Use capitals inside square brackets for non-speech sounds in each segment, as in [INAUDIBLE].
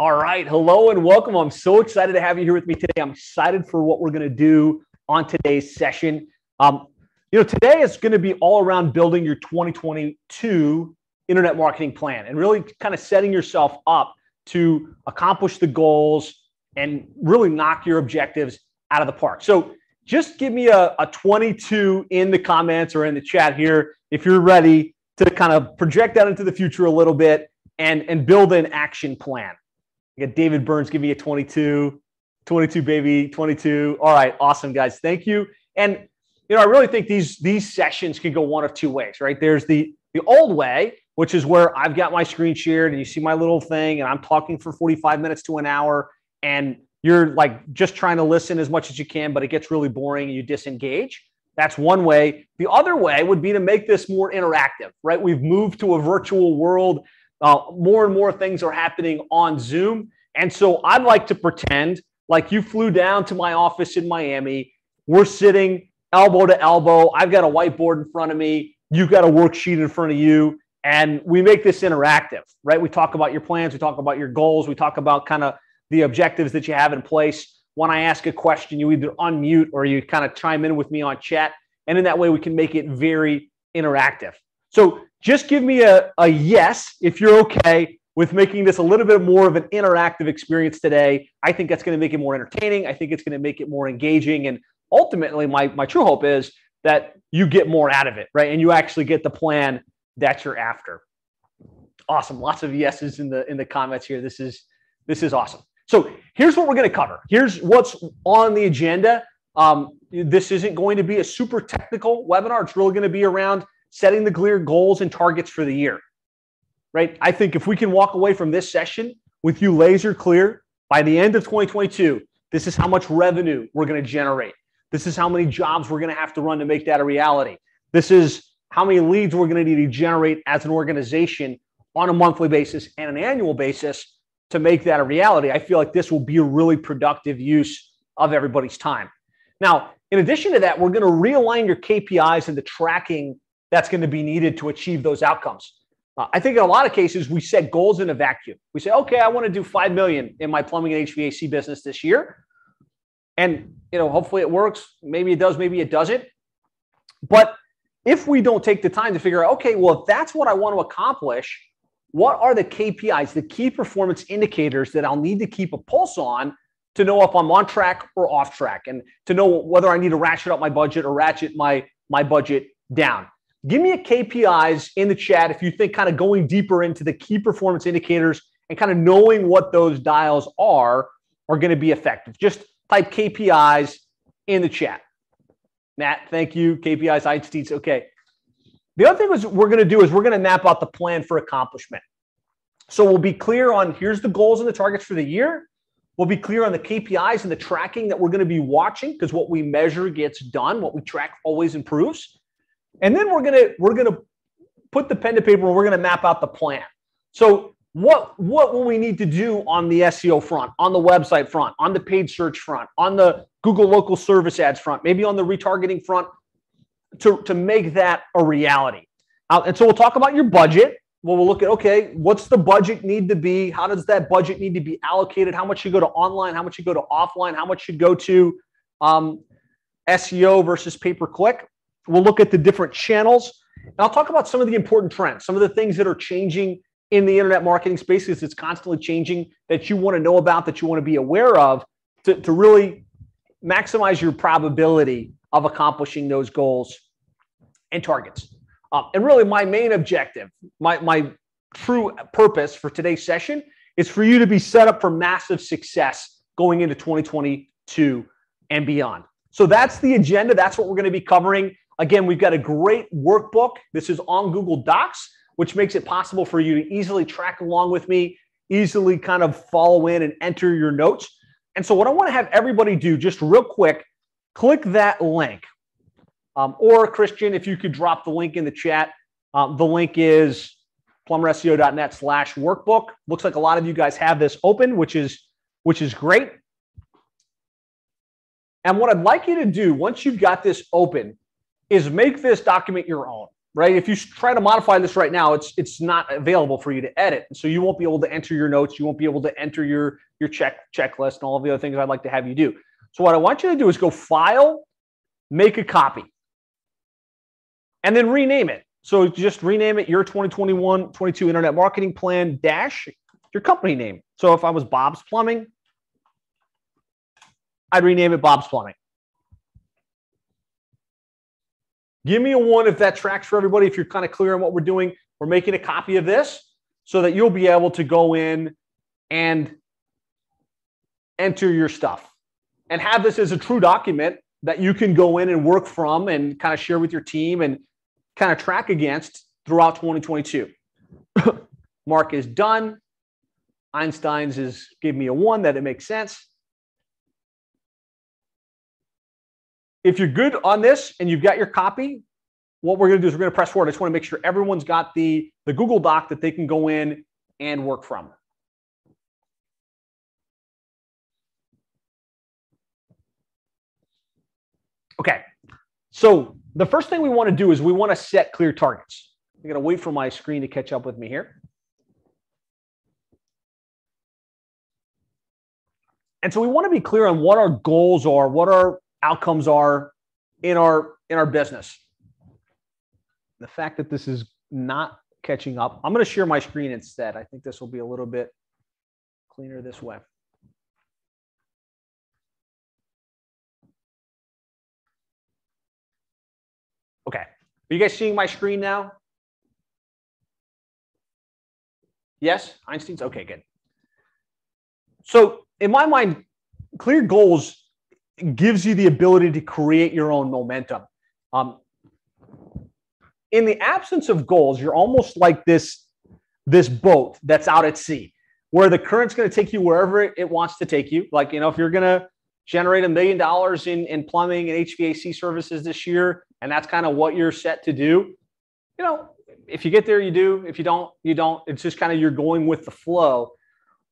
All right. Hello and welcome. I'm so excited to have you here with me today. I'm excited for what we're going to do on today's session. Um, you know, today is going to be all around building your 2022 internet marketing plan and really kind of setting yourself up to accomplish the goals and really knock your objectives out of the park. So just give me a, a 22 in the comments or in the chat here if you're ready to kind of project out into the future a little bit and, and build an action plan. You got David Burns me a 22, 22 baby, 22. All right, awesome guys. Thank you. And you know, I really think these these sessions can go one of two ways, right? There's the the old way, which is where I've got my screen shared and you see my little thing and I'm talking for 45 minutes to an hour and you're like just trying to listen as much as you can, but it gets really boring and you disengage. That's one way. The other way would be to make this more interactive, right? We've moved to a virtual world uh, more and more things are happening on Zoom. And so I'd like to pretend like you flew down to my office in Miami. We're sitting elbow to elbow. I've got a whiteboard in front of me. You've got a worksheet in front of you. And we make this interactive, right? We talk about your plans, we talk about your goals, we talk about kind of the objectives that you have in place. When I ask a question, you either unmute or you kind of chime in with me on chat. And in that way, we can make it very interactive. So just give me a, a yes if you're okay with making this a little bit more of an interactive experience today. I think that's going to make it more entertaining. I think it's going to make it more engaging. And ultimately, my, my true hope is that you get more out of it, right? And you actually get the plan that you're after. Awesome. Lots of yeses in the in the comments here. This is this is awesome. So here's what we're going to cover. Here's what's on the agenda. Um, this isn't going to be a super technical webinar. It's really going to be around setting the clear goals and targets for the year. Right? I think if we can walk away from this session with you laser clear by the end of 2022, this is how much revenue we're going to generate. This is how many jobs we're going to have to run to make that a reality. This is how many leads we're going to need to generate as an organization on a monthly basis and an annual basis to make that a reality. I feel like this will be a really productive use of everybody's time. Now, in addition to that, we're going to realign your KPIs and the tracking that's going to be needed to achieve those outcomes. Uh, I think in a lot of cases we set goals in a vacuum. We say, okay, I want to do five million in my plumbing and HVAC business this year, and you know, hopefully it works. Maybe it does, maybe it doesn't. But if we don't take the time to figure out, okay, well, if that's what I want to accomplish, what are the KPIs, the key performance indicators that I'll need to keep a pulse on to know if I'm on track or off track, and to know whether I need to ratchet up my budget or ratchet my my budget down. Give me a KPIs in the chat if you think kind of going deeper into the key performance indicators and kind of knowing what those dials are are going to be effective. Just type KPIs in the chat. Matt, thank you. KPIs, Einstein's okay. The other thing is we're going to do is we're going to map out the plan for accomplishment. So we'll be clear on here's the goals and the targets for the year. We'll be clear on the KPIs and the tracking that we're going to be watching because what we measure gets done. What we track always improves. And then we're gonna we're gonna put the pen to paper and we're gonna map out the plan. So what what will we need to do on the SEO front, on the website front, on the paid search front, on the Google local service ads front, maybe on the retargeting front to, to make that a reality. Uh, and so we'll talk about your budget. Well, we'll look at okay, what's the budget need to be? How does that budget need to be allocated? How much should go to online? How much should go to offline? How much should go to um, SEO versus pay per click? We'll look at the different channels. And I'll talk about some of the important trends, some of the things that are changing in the internet marketing space because it's constantly changing that you want to know about, that you want to be aware of to, to really maximize your probability of accomplishing those goals and targets. Uh, and really, my main objective, my, my true purpose for today's session is for you to be set up for massive success going into 2022 and beyond. So that's the agenda. That's what we're going to be covering. Again, we've got a great workbook. This is on Google Docs, which makes it possible for you to easily track along with me, easily kind of follow in and enter your notes. And so, what I want to have everybody do just real quick, click that link. Um, or, Christian, if you could drop the link in the chat, um, the link is plumberseo.net slash workbook. Looks like a lot of you guys have this open, which is which is great. And what I'd like you to do once you've got this open is make this document your own. right? If you try to modify this right now, it's it's not available for you to edit. So you won't be able to enter your notes. You won't be able to enter your your check checklist and all of the other things I'd like to have you do. So what I want you to do is go File, make a copy, and then rename it. So just rename it your 2021-22 Internet Marketing Plan dash your company name. So if I was Bob's Plumbing, I'd rename it Bob's Plumbing. Give me a one if that tracks for everybody. If you're kind of clear on what we're doing, we're making a copy of this so that you'll be able to go in and enter your stuff and have this as a true document that you can go in and work from and kind of share with your team and kind of track against throughout 2022. [COUGHS] Mark is done. Einstein's is give me a one that it makes sense. If you're good on this and you've got your copy, what we're going to do is we're going to press forward. I just want to make sure everyone's got the, the Google Doc that they can go in and work from. Okay, so the first thing we want to do is we want to set clear targets. I'm going to wait for my screen to catch up with me here. And so we want to be clear on what our goals are, what our outcomes are in our in our business. The fact that this is not catching up, I'm going to share my screen instead. I think this will be a little bit cleaner this way. Okay. Are you guys seeing my screen now? Yes, Einstein's okay, good. So in my mind, clear goals gives you the ability to create your own momentum. Um, in the absence of goals, you're almost like this, this boat that's out at sea, where the current's going to take you wherever it wants to take you. Like, you know, if you're going to generate a million dollars in, in plumbing and HVAC services this year, and that's kind of what you're set to do, you know, if you get there, you do. If you don't, you don't. It's just kind of you're going with the flow.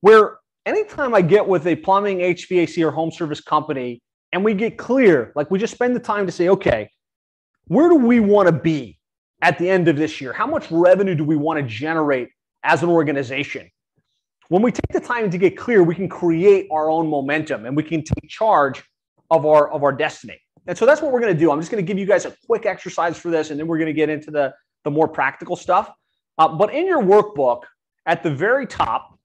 Where anytime I get with a plumbing, HVAC, or home service company and we get clear, like we just spend the time to say, okay, where do we want to be at the end of this year? How much revenue do we want to generate as an organization? When we take the time to get clear, we can create our own momentum and we can take charge of our of our destiny. And so that's what we're going to do. I'm just going to give you guys a quick exercise for this, and then we're going to get into the, the more practical stuff. Uh, but in your workbook, at the very top,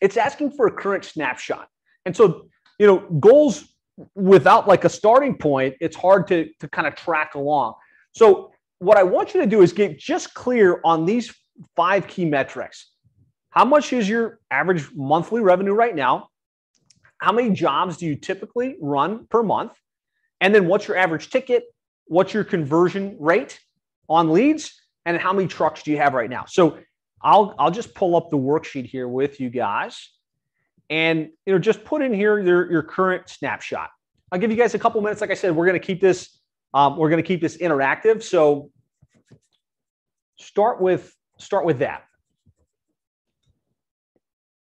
it's asking for a current snapshot. And so, you know, goals without like a starting point, it's hard to, to kind of track along. So, what I want you to do is get just clear on these five key metrics. How much is your average monthly revenue right now? How many jobs do you typically run per month? And then what's your average ticket? What's your conversion rate on leads? And how many trucks do you have right now? So I'll, I'll just pull up the worksheet here with you guys and you know just put in here your, your current snapshot. I'll give you guys a couple minutes. Like I said, we're going to keep this um, we're going to keep this interactive. So start with start with that.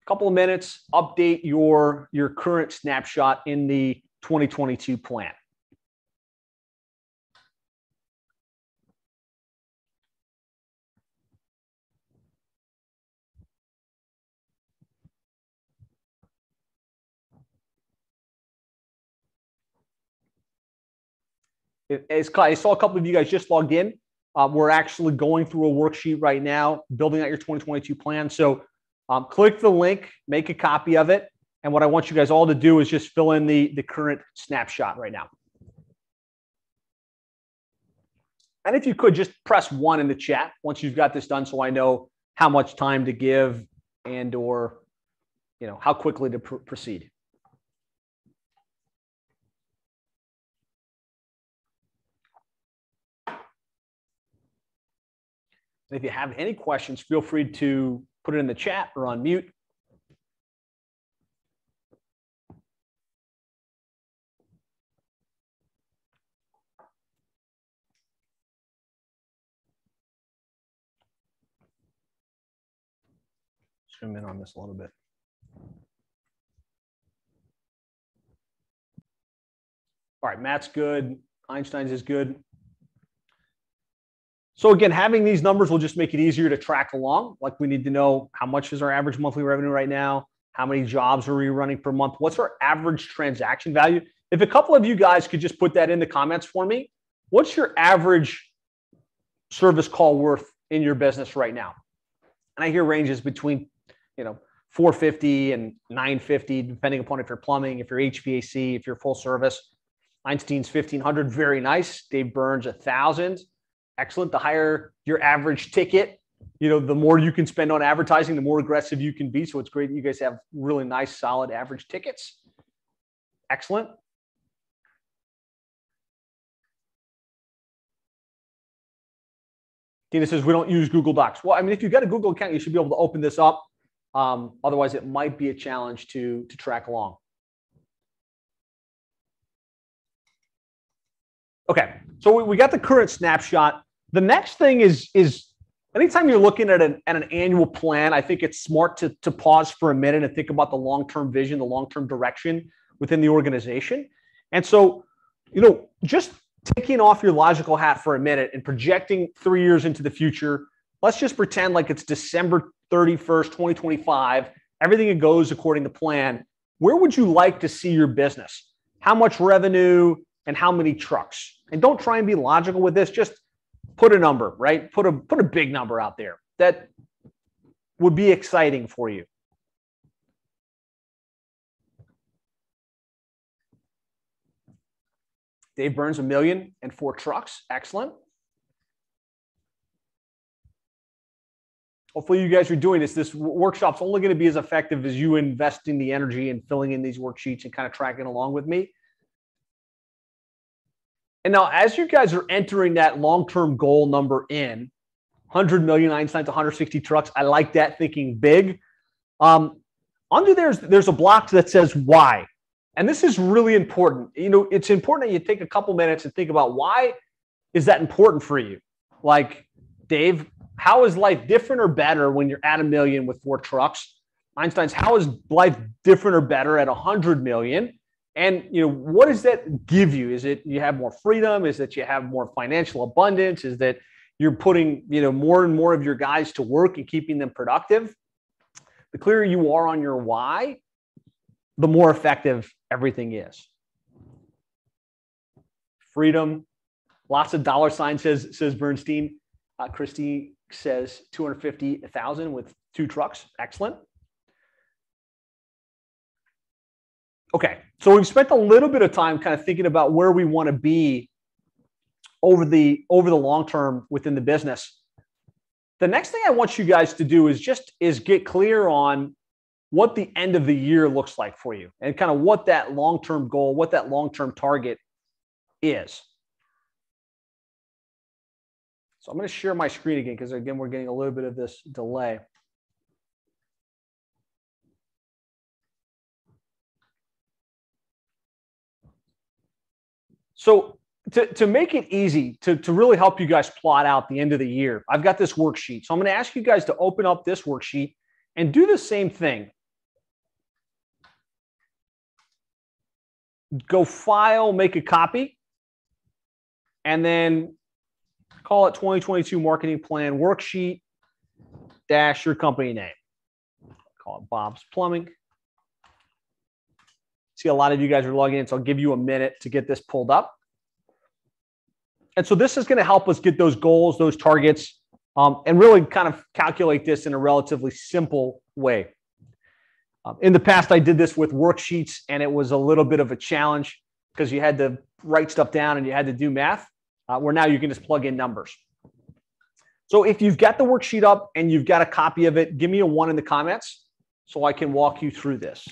A couple of minutes. Update your your current snapshot in the 2022 plan. As I saw a couple of you guys just logged in. Uh, we're actually going through a worksheet right now, building out your 2022 plan. So um, click the link, make a copy of it. And what I want you guys all to do is just fill in the, the current snapshot right now. And if you could just press one in the chat once you've got this done so I know how much time to give and or you know how quickly to pr proceed. And if you have any questions, feel free to put it in the chat or on mute. Zoom in on this a little bit. All right, Matt's good. Einstein's is good. So again, having these numbers will just make it easier to track along. Like we need to know how much is our average monthly revenue right now? How many jobs are we running per month? What's our average transaction value? If a couple of you guys could just put that in the comments for me, what's your average service call worth in your business right now? And I hear ranges between, you know, 450 and 950, depending upon if you're plumbing, if you're HVAC, if you're full service. Einstein's 1500, very nice. Dave Burns, a thousand, excellent. The higher your average ticket, you know, the more you can spend on advertising, the more aggressive you can be. So it's great that you guys have really nice, solid average tickets. Excellent. Dina says we don't use Google Docs. Well, I mean, if you've got a Google account, you should be able to open this up. Um, otherwise, it might be a challenge to to track along. Okay, so we, we got the current snapshot. The next thing is is anytime you're looking at an, at an annual plan, I think it's smart to, to pause for a minute and think about the long term vision, the long term direction within the organization. And so, you know, just taking off your logical hat for a minute and projecting three years into the future, let's just pretend like it's December 31st, 2025. Everything goes according to plan. Where would you like to see your business? How much revenue and how many trucks? And don't try and be logical with this. Just put a number, right? Put a put a big number out there that would be exciting for you. Dave Burns, a million and four trucks. Excellent. Hopefully, you guys are doing this. This workshop's only going to be as effective as you investing the energy and filling in these worksheets and kind of tracking along with me. And now, as you guys are entering that long term goal number in 100 million Einstein to 160 trucks, I like that thinking big. Um, under there's there's a block that says why. And this is really important. You know, it's important that you take a couple minutes and think about why is that important for you? Like, Dave, how is life different or better when you're at a million with four trucks? Einstein's, how is life different or better at 100 million? And you know, what does that give you? Is it you have more freedom? Is that you have more financial abundance? Is that you're putting you know more and more of your guys to work and keeping them productive? The clearer you are on your why, the more effective everything is. Freedom, lots of dollar signs, says, says Bernstein. Uh, Christy says 250,000 with two trucks. Excellent. Okay, so we've spent a little bit of time kind of thinking about where we want to be over the over the long term within the business. The next thing I want you guys to do is just is get clear on what the end of the year looks like for you and kind of what that long term goal, what that long term target is. So I'm going to share my screen again because, again, we're getting a little bit of this delay. So to, to make it easy, to, to really help you guys plot out the end of the year, I've got this worksheet. So I'm going to ask you guys to open up this worksheet and do the same thing. go file, make a copy, and then call it 2022 marketing plan worksheet dash your company name. Call it Bob's Plumbing. See, a lot of you guys are logging in, so I'll give you a minute to get this pulled up. And so this is going to help us get those goals, those targets, um, and really kind of calculate this in a relatively simple way. Um, in the past, I did this with worksheets, and it was a little bit of a challenge because you had to write stuff down and you had to do math. Uh, where now you can just plug in numbers. So if you've got the worksheet up and you've got a copy of it, give me a one in the comments so I can walk you through this.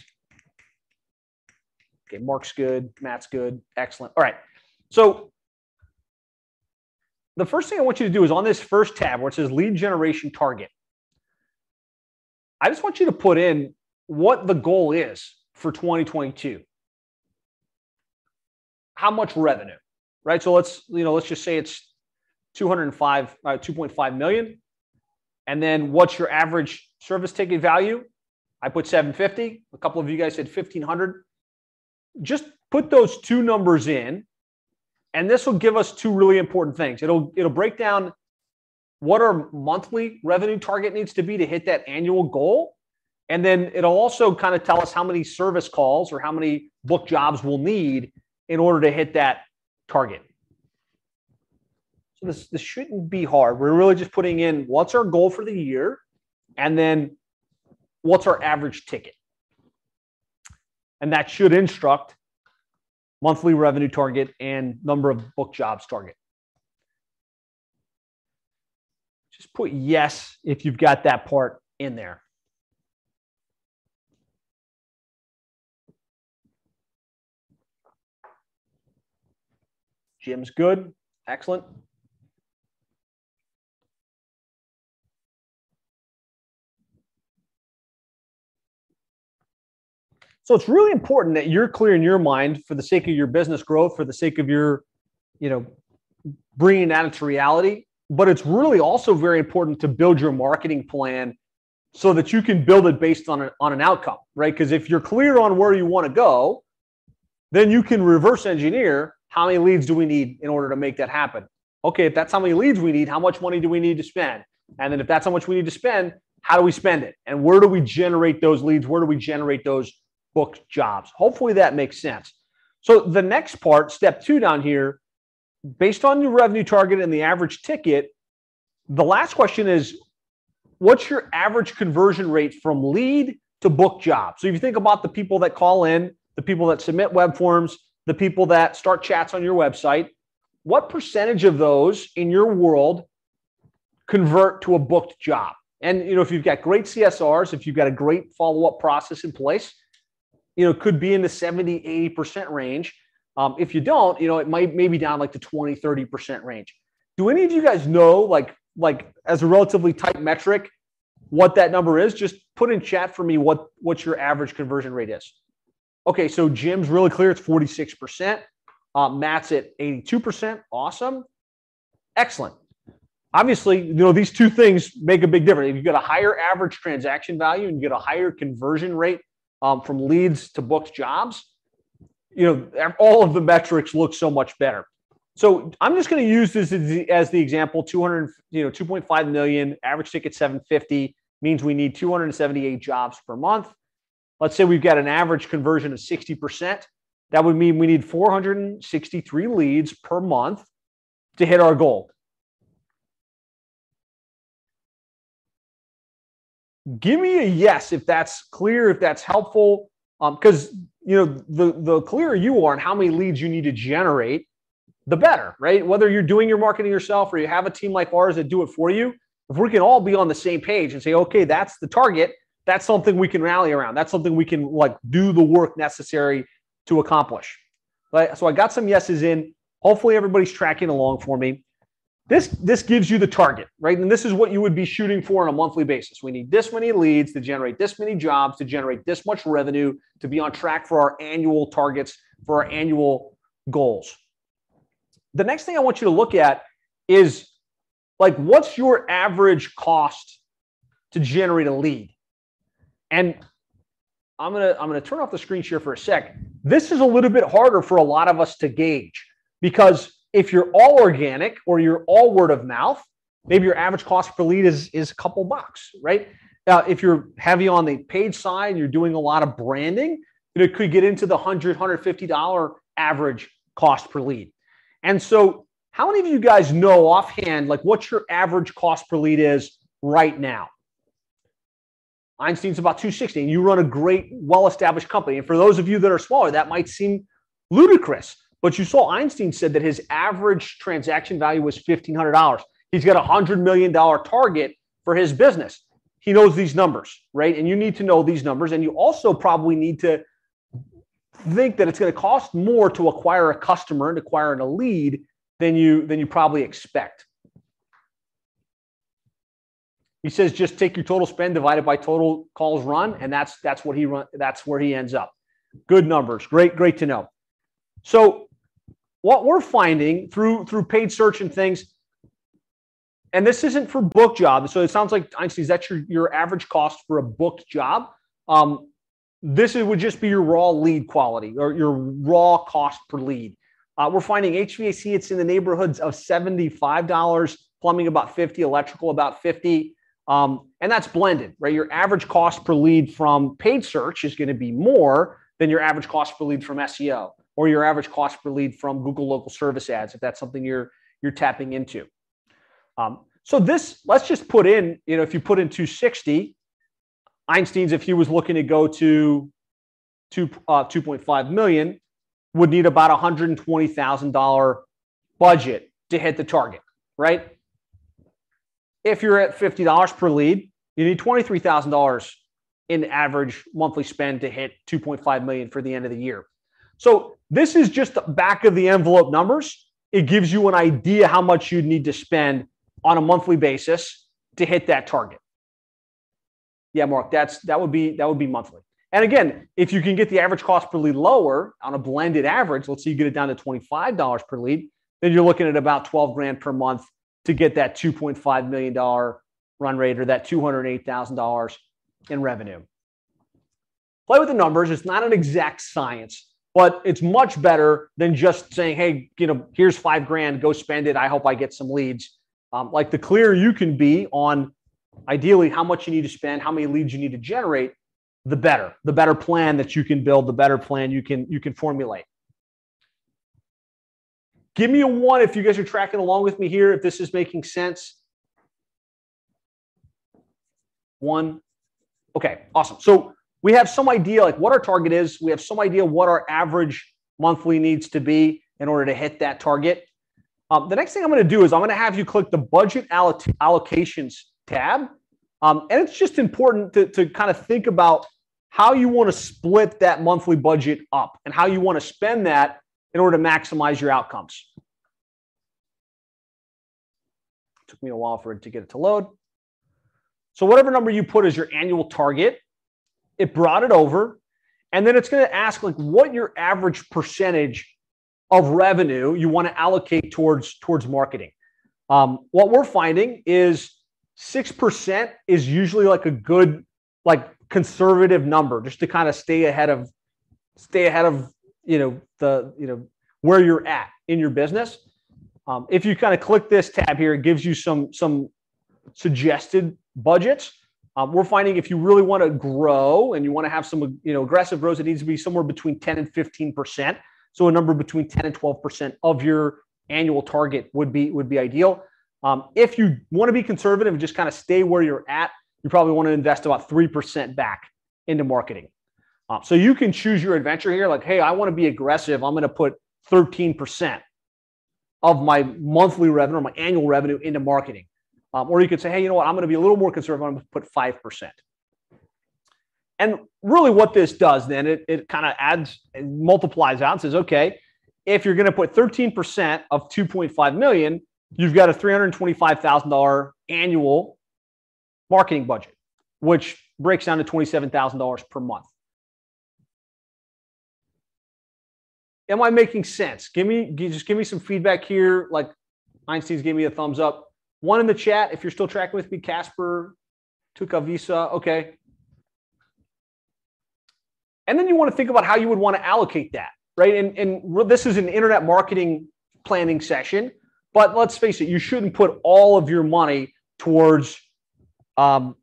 Okay, Mark's good, Matt's good, excellent. All right, so the first thing I want you to do is on this first tab where it says lead generation target. I just want you to put in what the goal is for 2022. How much revenue, right? So let's, you know, let's just say it's 205, uh, 2.5 million. And then what's your average service ticket value? I put 750. A couple of you guys said 1500. Just put those two numbers in, and this will give us two really important things. It'll it'll break down what our monthly revenue target needs to be to hit that annual goal. And then it'll also kind of tell us how many service calls or how many book jobs we'll need in order to hit that target. So this, this shouldn't be hard. We're really just putting in what's our goal for the year and then what's our average ticket. And that should instruct monthly revenue target and number of book jobs target. Just put yes if you've got that part in there. Jim's good. Excellent. So it's really important that you're clear in your mind for the sake of your business growth, for the sake of your, you know, bringing that into reality. But it's really also very important to build your marketing plan so that you can build it based on, a, on an outcome, right? Because if you're clear on where you want to go, then you can reverse engineer how many leads do we need in order to make that happen. Okay, if that's how many leads we need, how much money do we need to spend? And then if that's how much we need to spend, how do we spend it? And where do we generate those leads? Where do we generate those booked jobs. Hopefully that makes sense. So the next part, step two down here, based on your revenue target and the average ticket, the last question is what's your average conversion rate from lead to book job? So if you think about the people that call in, the people that submit web forms, the people that start chats on your website, what percentage of those in your world convert to a booked job? And you know, if you've got great CSRs, if you've got a great follow-up process in place, you know, could be in the 70, 80% range. Um, if you don't, you know, it might maybe down like the 20, 30% range. Do any of you guys know, like, like as a relatively tight metric, what that number is? Just put in chat for me what what your average conversion rate is. Okay, so Jim's really clear. It's 46%. Uh, Matt's at 82%. Awesome. Excellent. Obviously, you know, these two things make a big difference. If you get a higher average transaction value and you get a higher conversion rate um, from leads to booked jobs, you know, all of the metrics look so much better. So I'm just going to use this as the, as the example. 200, you know, 2.5 million average ticket 750 means we need 278 jobs per month. Let's say we've got an average conversion of 60%. That would mean we need 463 leads per month to hit our goal. Give me a yes if that's clear, if that's helpful. Because um, you know, the the clearer you are on how many leads you need to generate, the better, right? Whether you're doing your marketing yourself or you have a team like ours that do it for you, if we can all be on the same page and say, okay, that's the target, that's something we can rally around. That's something we can like do the work necessary to accomplish. Right? So I got some yeses in. Hopefully everybody's tracking along for me. This, this gives you the target, right? And this is what you would be shooting for on a monthly basis. We need this many leads to generate this many jobs, to generate this much revenue, to be on track for our annual targets, for our annual goals. The next thing I want you to look at is like, what's your average cost to generate a lead? And I'm gonna I'm gonna turn off the screen share for a sec. This is a little bit harder for a lot of us to gauge because if you're all organic or you're all word of mouth, maybe your average cost per lead is, is a couple bucks, right? Uh, if you're heavy on the paid side, you're doing a lot of branding, it could get into the $100, $150 average cost per lead. And so, how many of you guys know offhand, like what your average cost per lead is right now? Einstein's about 260, and you run a great, well established company. And for those of you that are smaller, that might seem ludicrous. But you saw Einstein said that his average transaction value was $1,500. He's got a $100 million target for his business. He knows these numbers, right? And you need to know these numbers. And you also probably need to think that it's going to cost more to acquire a customer and acquire a lead than you than you probably expect. He says just take your total spend divided by total calls run, and that's that's what he run. That's where he ends up. Good numbers, great, great to know. So what we're finding through through paid search and things, and this isn't for book jobs. So it sounds like Einstein's that's your, your average cost for a booked job. Um, this would just be your raw lead quality or your raw cost per lead. Uh, we're finding HVAC, it's in the neighborhoods of $75 plumbing about 50, electrical about 50. Um, and that's blended, right? Your average cost per lead from paid search is going to be more than your average cost per lead from SEO or your average cost per lead from Google local service ads, if that's something you're you're tapping into. Um, so this, let's just put in, you know, if you put in 260, Einstein's, if he was looking to go to two, uh, 2.5 million, would need about $120,000 budget to hit the target, right? If you're at $50 per lead, you need $23,000 in average monthly spend to hit 2.5 million for the end of the year. So this is just the back of the envelope numbers. It gives you an idea how much you'd need to spend on a monthly basis to hit that target. Yeah, Mark, that's that would be that would be monthly. And again, if you can get the average cost per lead lower on a blended average, let's say you get it down to $25 per lead, then you're looking at about 12 grand per month to get that $2.5 million run rate or that $208,000 in revenue. Play with the numbers. It's not an exact science, but it's much better than just saying, hey, you know, here's five grand, go spend it. I hope I get some leads. Um, like the clearer you can be on ideally how much you need to spend, how many leads you need to generate, the better. The better plan that you can build, the better plan you can you can formulate. Give me a one if you guys are tracking along with me here, if this is making sense. One. Okay, awesome. So we have some idea like what our target is. We have some idea what our average monthly needs to be in order to hit that target. Um, the next thing I'm going to do is I'm going to have you click the budget allocations tab. Um, and it's just important to, to kind of think about how you want to split that monthly budget up and how you want to spend that in order to maximize your outcomes. It took me a while for it to get it to load. So whatever number you put as your annual target, it brought it over. And then it's going to ask like what your average percentage of revenue you want to allocate towards towards marketing. Um, what we're finding is six percent is usually like a good like conservative number just to kind of stay ahead of stay ahead of you know the you know where you're at in your business. Um, if you kind of click this tab here, it gives you some some suggested budgets. Um, we're finding if you really want to grow and you want to have some you know aggressive growth, it needs to be somewhere between 10 and 15 percent. So a number between 10 and 12% of your annual target would be would be ideal. Um, if you want to be conservative and just kind of stay where you're at, you probably want to invest about 3% back into marketing. Um, so you can choose your adventure here. Like, hey, I want to be aggressive. I'm going to put 13% of my monthly revenue or my annual revenue into marketing. Um, or you could say, hey, you know what? I'm going to be a little more conservative. I'm going to put 5%. And really, what this does then, it, it kind of adds, and multiplies out and says, okay, if you're going to put 13% of 2.5 million, you've got a $325,000 annual marketing budget, which breaks down to $27,000 per month. Am I making sense? Give me, just give me some feedback here. Like Einstein's gave me a thumbs up. One in the chat, if you're still tracking with me, Casper, Tukavisa. Okay. And then you want to think about how you would want to allocate that, right? And, and this is an internet marketing planning session, but let's face it, you shouldn't put all of your money towards um,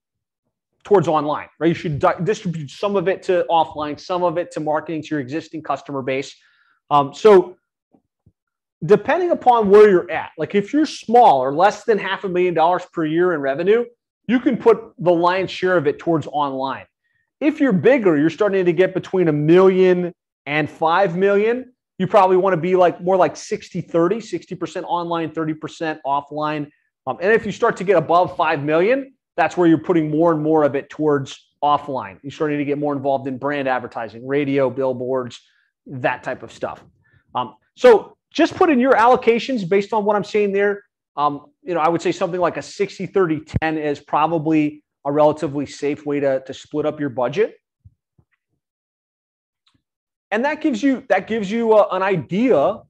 towards online, right? You should di- distribute some of it to offline, some of it to marketing to your existing customer base. Um, so, depending upon where you're at, like if you're small or less than half a million dollars per year in revenue, you can put the lion's share of it towards online. If you're bigger, you're starting to get between a million and five million. You probably want to be like more like 60 30, 60% online, 30% offline. Um, and if you start to get above 5 million, that's where you're putting more and more of it towards offline. You're starting to get more involved in brand advertising, radio, billboards, that type of stuff. Um, so just put in your allocations based on what I'm saying there. Um, you know, I would say something like a 60, 30, 10 is probably a relatively safe way to, to split up your budget. And that gives you that gives you uh, an idea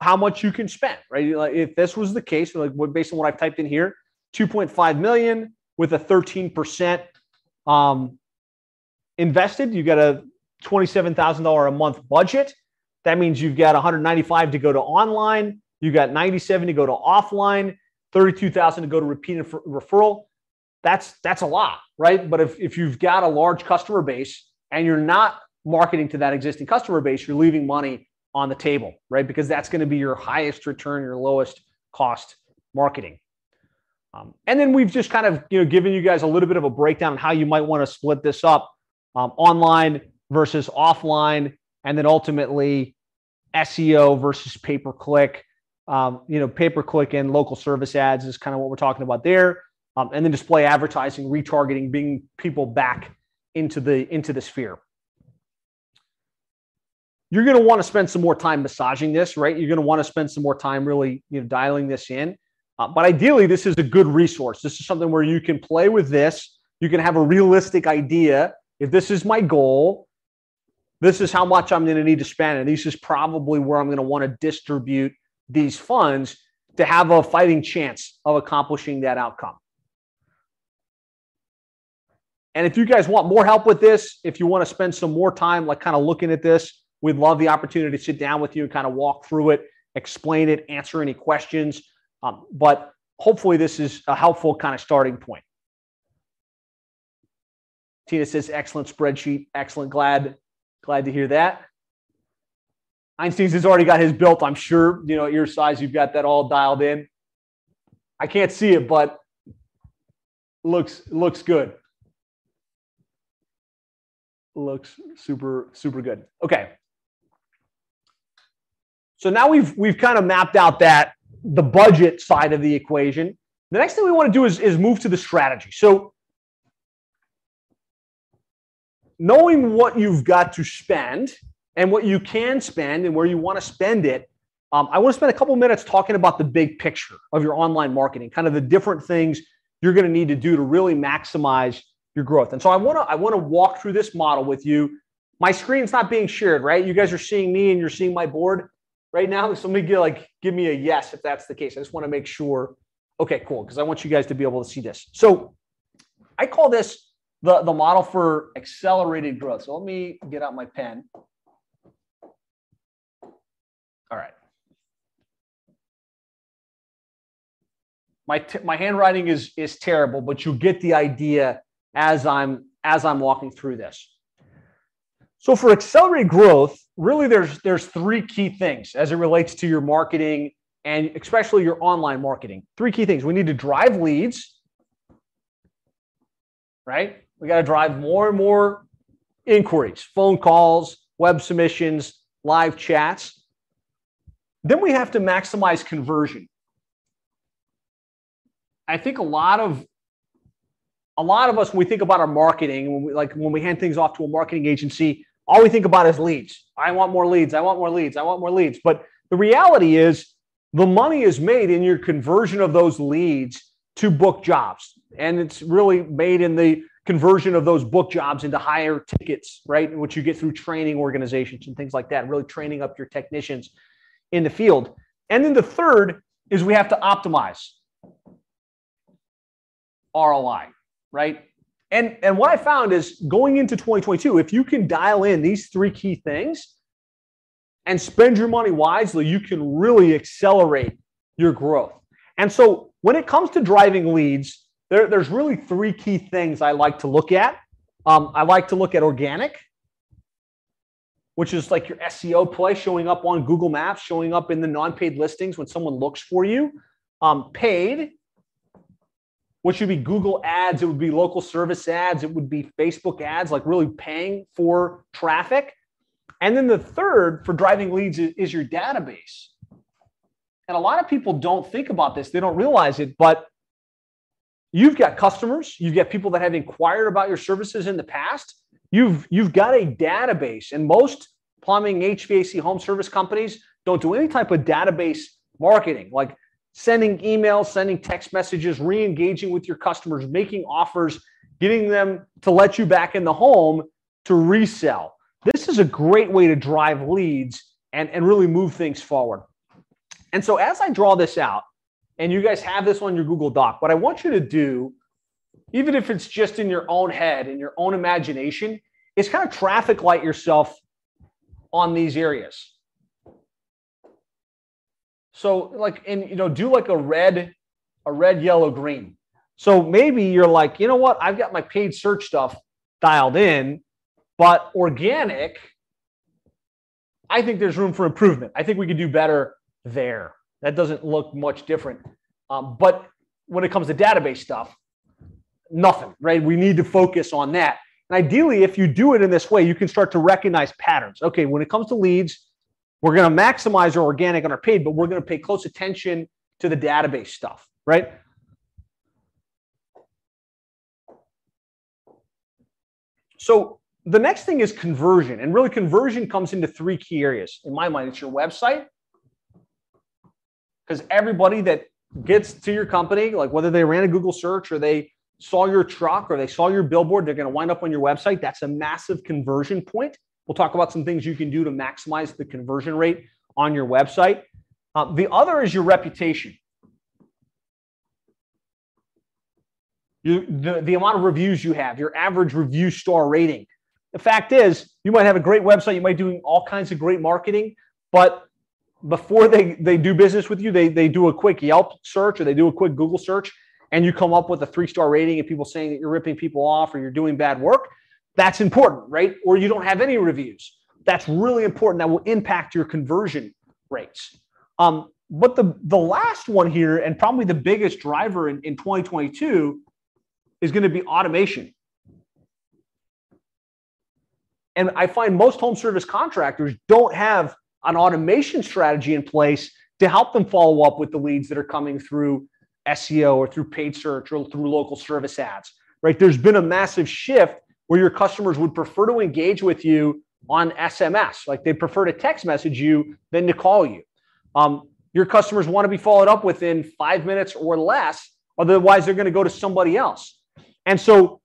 how much you can spend, right? Like if this was the case, like based on what I've typed in here, 2.5 million with a 13% um, invested, you got a $27,000 a month budget. That means you've got 195 to go to online, You've got 97 to go to offline, 32,000 to go to repeat referral. That's that's a lot, right? But if, if you've got a large customer base and you're not marketing to that existing customer base, you're leaving money on the table, right? Because that's going to be your highest return, your lowest cost marketing. Um, and then we've just kind of you know given you guys a little bit of a breakdown on how you might want to split this up um, online versus offline, and then ultimately SEO versus pay per click. Um, you know, pay per click and local service ads is kind of what we're talking about there, um, and then display advertising, retargeting, bringing people back into the into the sphere. You're going to want to spend some more time massaging this, right? You're going to want to spend some more time really, you know, dialing this in. Uh, but ideally, this is a good resource. This is something where you can play with this. You can have a realistic idea. If this is my goal, this is how much I'm going to need to spend. And this is probably where I'm going to want to distribute these funds to have a fighting chance of accomplishing that outcome. And if you guys want more help with this, if you want to spend some more time, like kind of looking at this, we'd love the opportunity to sit down with you and kind of walk through it, explain it, answer any questions. Um, but hopefully, this is a helpful kind of starting point. Tina says, excellent spreadsheet. Excellent. Glad, glad to hear that. Einstein's has already got his built. I'm sure, you know, your size, you've got that all dialed in. I can't see it, but looks looks good. Looks super, super good. Okay. So now we've we've kind of mapped out that the budget side of the equation. The next thing we want to do is, is move to the strategy. So, knowing what you've got to spend and what you can spend and where you want to spend it, um, I want to spend a couple minutes talking about the big picture of your online marketing, kind of the different things you're going to need to do to really maximize your growth. And so I want to I want to walk through this model with you. My screen's not being shared, right? You guys are seeing me and you're seeing my board right now? Somebody get like give me a yes if that's the case. I just want to make sure. Okay, cool. Because I want you guys to be able to see this. So I call this the, the model for accelerated growth. So let me get out my pen. All right. My, my handwriting is, is terrible, but you get the idea as I'm as I'm walking through this. So for accelerated growth, really there's there's three key things as it relates to your marketing and especially your online marketing. Three key things. We need to drive leads. Right? We got to drive more and more inquiries, phone calls, web submissions, live chats. Then we have to maximize conversion. I think a lot of a lot of us when we think about our marketing, when we, like when we hand things off to a marketing agency, all we think about is leads. I want more leads. I want more leads. I want more leads. But the reality is, the money is made in your conversion of those leads to book jobs. And it's really made in the conversion of those book jobs into higher tickets, right? Which you get through training organizations and things like that, really training up your technicians in the field. And then the third is we have to optimize ROI, right? And, and what I found is going into 2022, if you can dial in these three key things and spend your money wisely, you can really accelerate your growth. And so when it comes to driving leads, there, there's really three key things I like to look at. Um, I like to look at organic, which is like your SEO play showing up on Google Maps, showing up in the non paid listings when someone looks for you. Um, paid, which would be Google ads, it would be local service ads, it would be Facebook ads, like really paying for traffic. And then the third for driving leads is your database. And a lot of people don't think about this, they don't realize it, but you've got customers, you've got people that have inquired about your services in the past. You've you've got a database, and most plumbing, HVAC, home service companies don't do any type of database marketing. Like sending emails, sending text messages, re engaging with your customers, making offers, getting them to let you back in the home to resell. This is a great way to drive leads and, and really move things forward. And so, as I draw this out, and you guys have this on your Google Doc, what I want you to do, even if it's just in your own head, in your own imagination, is kind of traffic light yourself on these areas. So like, and you know, do like a red a red, yellow, green. So maybe you're like, you know what? I've got my paid search stuff dialed in, but organic, I think there's room for improvement. I think we could do better there. That doesn't look much different. Um, but when it comes to database stuff, nothing, right? We need to focus on that. And ideally, if you do it in this way, you can start to recognize patterns. Okay, when it comes to leads, we're going to maximize our organic and our paid, but we're going to pay close attention to the database stuff, right? So the next thing is conversion. And really, conversion comes into three key areas. In my mind, it's your website. Because everybody that gets to your company, like whether they ran a Google search or they saw your truck or they saw your billboard, they're going to wind up on your website. That's a massive conversion point. We'll talk about some things you can do to maximize the conversion rate on your website. Uh, the other is your reputation. You, the, the amount of reviews you have, your average review star rating. The fact is, you might have a great website, you might be doing all kinds of great marketing, but before they, they do business with you, they, they do a quick Yelp search or they do a quick Google search and you come up with a three star rating and people saying that you're ripping people off or you're doing bad work, that's important, right? Or you don't have any reviews. That's really important. That will impact your conversion rates. Um, but the, the last one here, and probably the biggest driver in, in 2022, is going to be automation. And I find most home service contractors don't have an automation strategy in place to help them follow up with the leads that are coming through SEO or through paid search or through local service ads, right? There's been a massive shift where your customers would prefer to engage with you on SMS, like they prefer to text message you than to call you. Um, your customers want to be followed up within five minutes or less, otherwise, they're going to go to somebody else. And so,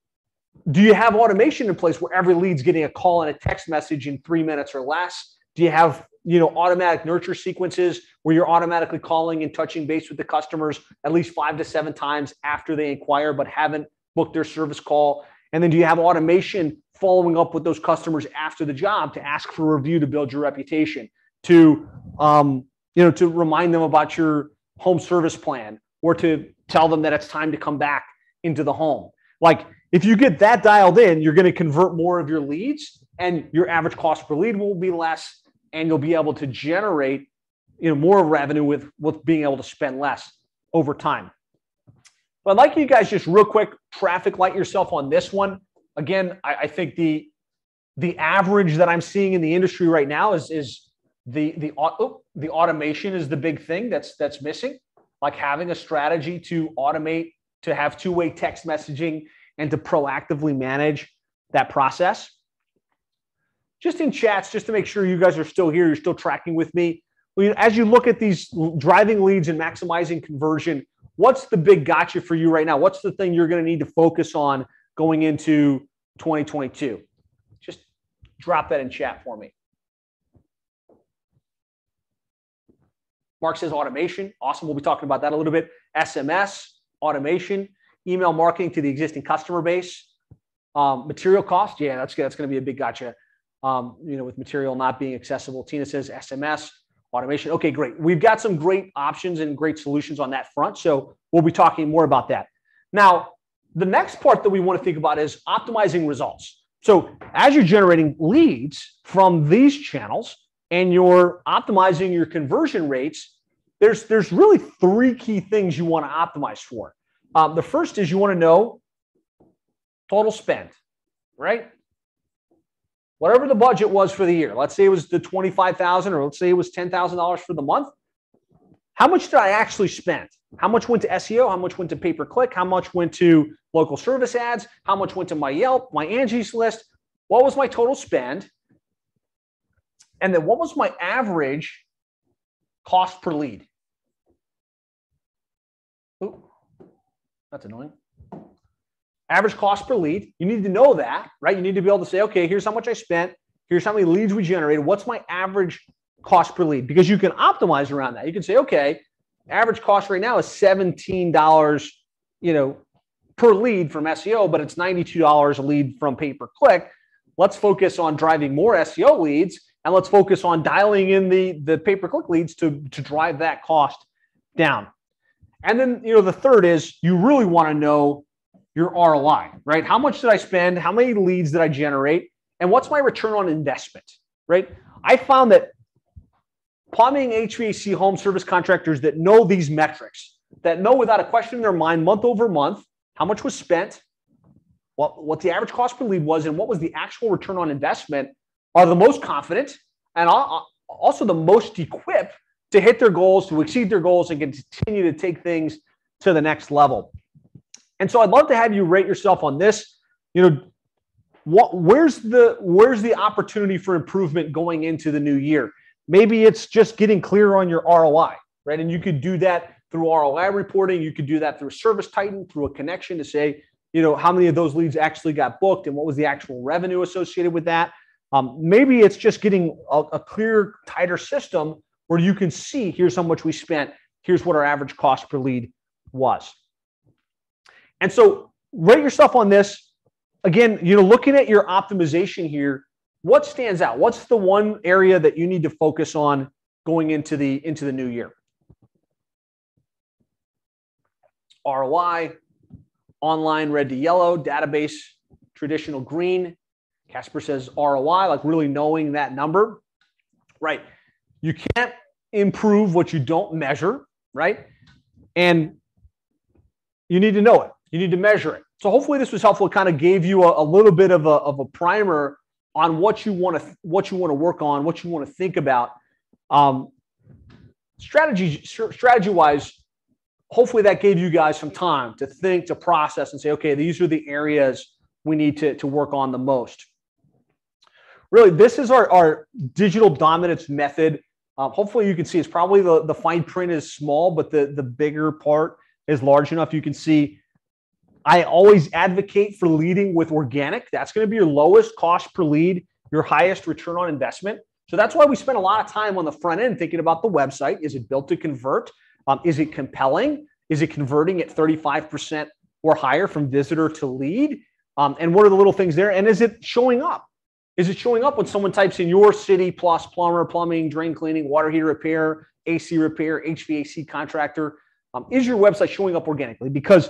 do you have automation in place where every lead's getting a call and a text message in three minutes or less? Do you have you know automatic nurture sequences where you're automatically calling and touching base with the customers at least five to seven times after they inquire but haven't booked their service call. And then do you have automation following up with those customers after the job to ask for a review to build your reputation to um, you know to remind them about your home service plan or to tell them that it's time to come back into the home? Like if you get that dialed in you're going to convert more of your leads and your average cost per lead will be less and you'll be able to generate you know more revenue with with being able to spend less over time. But I'd like you guys just real quick traffic light yourself on this one. Again, I, I think the the average that I'm seeing in the industry right now is is the the oh, the automation is the big thing that's that's missing. Like having a strategy to automate, to have two way text messaging, and to proactively manage that process just in chats, just to make sure you guys are still here, you're still tracking with me. As you look at these driving leads and maximizing conversion, what's the big gotcha for you right now? What's the thing you're going to need to focus on going into 2022? Just drop that in chat for me. Mark says automation. Awesome. We'll be talking about that a little bit. SMS, automation, email marketing to the existing customer base, um, material cost. Yeah, that's, that's going to be a big gotcha um, you know, with material not being accessible. Tina says SMS, automation. Okay, great. We've got some great options and great solutions on that front. So we'll be talking more about that. Now, the next part that we want to think about is optimizing results. So as you're generating leads from these channels and you're optimizing your conversion rates, there's, there's really three key things you want to optimize for. Um, the first is you want to know total spend, right? Whatever the budget was for the year. Let's say it was the 25,000 or let's say it was $10,000 for the month. How much did I actually spend? How much went to SEO? How much went to pay per click? How much went to local service ads? How much went to my Yelp, my Angie's list? What was my total spend? And then what was my average cost per lead? Ooh, that's annoying average cost per lead. You need to know that, right? You need to be able to say, okay, here's how much I spent. Here's how many leads we generated. What's my average cost per lead? Because you can optimize around that. You can say, okay, average cost right now is $17, you know, per lead from SEO, but it's $92 a lead from pay per click. Let's focus on driving more SEO leads and let's focus on dialing in the, the pay per click leads to, to drive that cost down. And then, you know, the third is you really want to know your ROI, right? How much did I spend? How many leads did I generate? And what's my return on investment, right? I found that plumbing, HVAC, home service contractors that know these metrics, that know without a question in their mind, month over month, how much was spent, what, what the average cost per lead was, and what was the actual return on investment, are the most confident and also the most equipped to hit their goals, to exceed their goals, and continue to take things to the next level. And so I'd love to have you rate yourself on this. You know, what where's the where's the opportunity for improvement going into the new year? Maybe it's just getting clear on your ROI, right? And you could do that through ROI reporting. You could do that through ServiceTitan, through a connection to say, you know, how many of those leads actually got booked and what was the actual revenue associated with that. Um, maybe it's just getting a, a clear, tighter system where you can see here's how much we spent, here's what our average cost per lead was. And so rate yourself on this. Again, you know, looking at your optimization here, what stands out? What's the one area that you need to focus on going into the into the new year? ROI, online red to yellow, database traditional green. Casper says ROI, like really knowing that number. Right. You can't improve what you don't measure, right? And you need to know it. You need to measure it. So hopefully this was helpful. It kind of gave you a, a little bit of a, of a primer on what you want to what you want to work on, what you want to think about. Um, strategy strategy wise, hopefully that gave you guys some time to think, to process, and say, okay, these are the areas we need to, to work on the most. Really, this is our, our digital dominance method. Um, hopefully you can see it's probably the, the fine print is small, but the, the bigger part is large enough. You can see I always advocate for leading with organic. That's going to be your lowest cost per lead, your highest return on investment. So that's why we spend a lot of time on the front end thinking about the website. Is it built to convert? Um, is it compelling? Is it converting at 35% or higher from visitor to lead? Um, and what are the little things there? And is it showing up? Is it showing up when someone types in your city plus plumber, plumbing, drain cleaning, water heater repair, AC repair, HVAC contractor? Um, is your website showing up organically? Because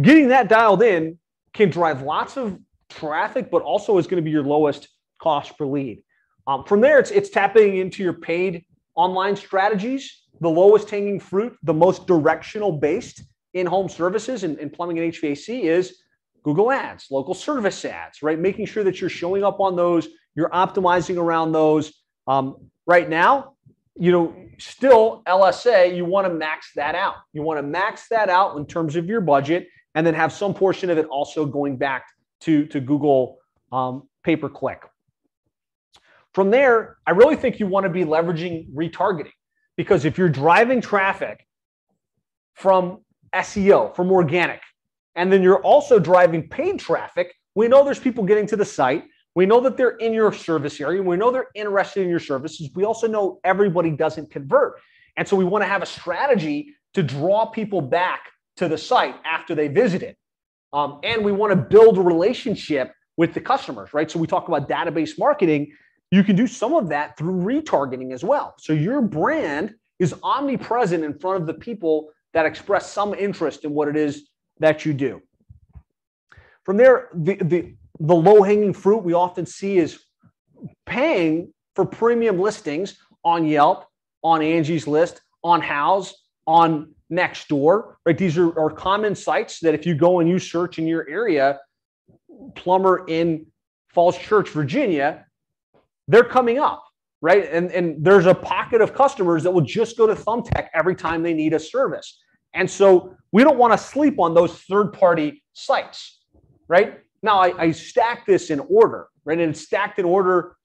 getting that dialed in can drive lots of traffic, but also is going to be your lowest cost per lead. Um, from there, it's, it's tapping into your paid online strategies, the lowest hanging fruit, the most directional based in home services and, and plumbing and HVAC is Google Ads, local service ads, right? Making sure that you're showing up on those, you're optimizing around those. Um, right now, you know, still LSA, you want to max that out. You want to max that out in terms of your budget and then have some portion of it also going back to, to Google um, pay per click. From there, I really think you want to be leveraging retargeting because if you're driving traffic from SEO, from organic, and then you're also driving paid traffic, we know there's people getting to the site. We know that they're in your service area. We know they're interested in your services. We also know everybody doesn't convert. And so we want to have a strategy to draw people back to the site after they visit it. Um, and we want to build a relationship with the customers, right? So we talk about database marketing. You can do some of that through retargeting as well. So your brand is omnipresent in front of the people that express some interest in what it is that you do. From there, the, the, the low hanging fruit we often see is paying for premium listings on Yelp, on Angie's List, on Houzz, on Nextdoor, right? These are, are common sites that if you go and you search in your area, plumber in Falls Church, Virginia, they're coming up, right? And, and there's a pocket of customers that will just go to Thumbtack every time they need a service. And so we don't want to sleep on those third party sites, right? Now, I, I stack this in order, right? And it's stacked in order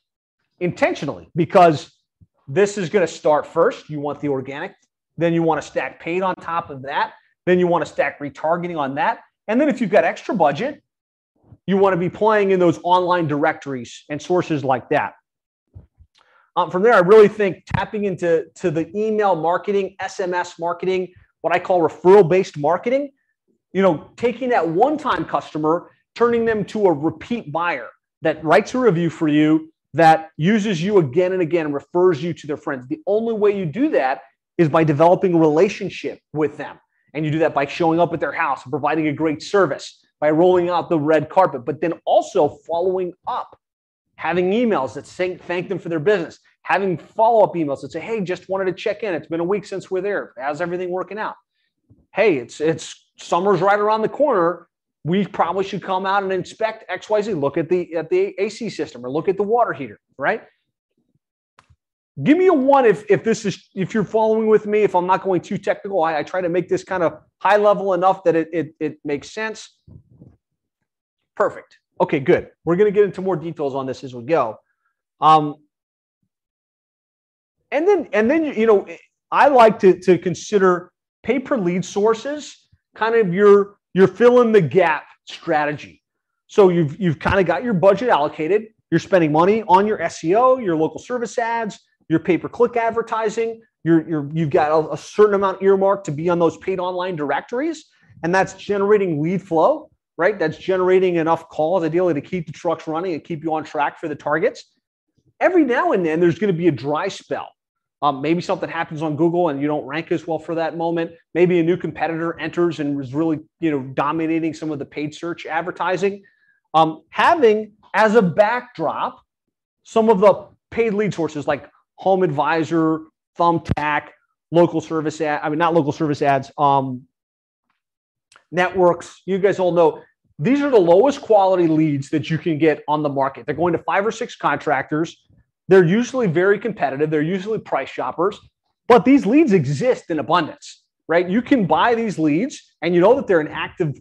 intentionally because this is going to start first. You want the organic then you want to stack paid on top of that. Then you want to stack retargeting on that. And then if you've got extra budget, you want to be playing in those online directories and sources like that. Um, from there, I really think tapping into to the email marketing, SMS marketing, what I call referral based marketing, you know, taking that one time customer, turning them to a repeat buyer that writes a review for you, that uses you again and again, refers you to their friends. The only way you do that is by developing a relationship with them. And you do that by showing up at their house and providing a great service, by rolling out the red carpet, but then also following up, having emails that say, thank them for their business, having follow up emails that say, hey, just wanted to check in. It's been a week since we're there. How's everything working out? Hey, it's, it's summer's right around the corner. We probably should come out and inspect XYZ, look at the, at the AC system or look at the water heater, right? Give me a one if if this is if you're following with me if i'm not going too technical i, I try to make this kind of high level enough that it, it, it makes sense. Perfect. Okay good. We're going to get into more details on this as we go. Um, and then and then you know i like to, to consider pay per lead sources kind of your your fill in the gap strategy. So you've you've kind of got your budget allocated. You're spending money on your seo your local service ads your pay-per-click advertising. You're, you're, you've got a, a certain amount earmarked to be on those paid online directories, and that's generating lead flow, right? That's generating enough calls, ideally, to keep the trucks running and keep you on track for the targets. Every now and then, there's going to be a dry spell. Um, maybe something happens on Google and you don't rank as well for that moment. Maybe a new competitor enters and is really, you know, dominating some of the paid search advertising. Um, having as a backdrop some of the paid lead sources like HomeAdvisor, Thumbtack, local service ad. I mean, not local service ads. Um, networks. You guys all know these are the lowest quality leads that you can get on the market. They're going to five or six contractors. They're usually very competitive. They're usually price shoppers, but these leads exist in abundance, right? You can buy these leads and you know that they're an active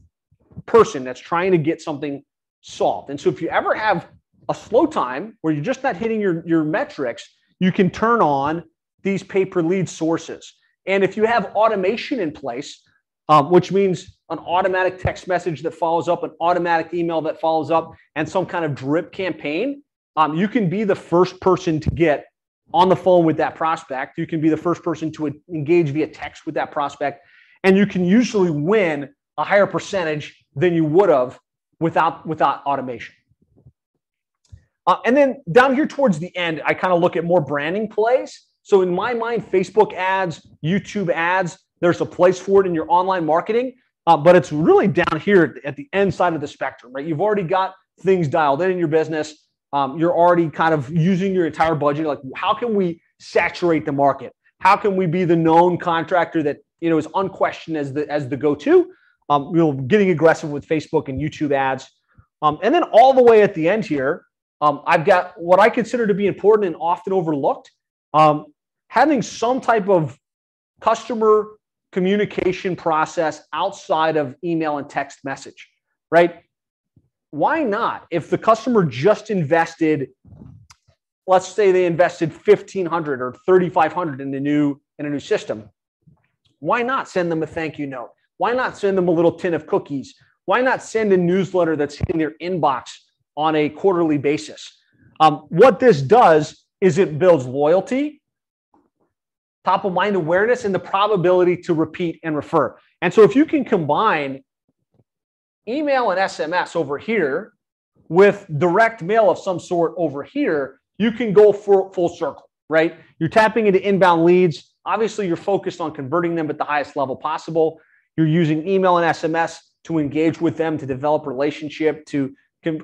person that's trying to get something solved. And so if you ever have a slow time where you're just not hitting your, your metrics, you can turn on these pay per lead sources. And if you have automation in place, um, which means an automatic text message that follows up, an automatic email that follows up, and some kind of drip campaign, um, you can be the first person to get on the phone with that prospect. You can be the first person to engage via text with that prospect. And you can usually win a higher percentage than you would have without, without automation. Uh, and then down here towards the end, I kind of look at more branding plays. So in my mind, Facebook ads, YouTube ads, there's a place for it in your online marketing, uh, but it's really down here at the end side of the spectrum, right? You've already got things dialed in in your business. Um, you're already kind of using your entire budget. Like, how can we saturate the market? How can we be the known contractor that you know is unquestioned as the as the go-to? Um, you know, getting aggressive with Facebook and YouTube ads, um, and then all the way at the end here, um, I've got what I consider to be important and often overlooked. Um, having some type of customer communication process outside of email and text message, right? Why not? If the customer just invested, let's say they invested 1500 or 3500 in a new in a new system, why not send them a thank you note? Why not send them a little tin of cookies? Why not send a newsletter that's hitting their inbox on a quarterly basis. Um, what this does is it builds loyalty, top of mind awareness, and the probability to repeat and refer. And so if you can combine email and SMS over here with direct mail of some sort over here, you can go for full circle, right? You're tapping into inbound leads. Obviously, you're focused on converting them at the highest level possible. You're using email and SMS to engage with them, to develop relationship, to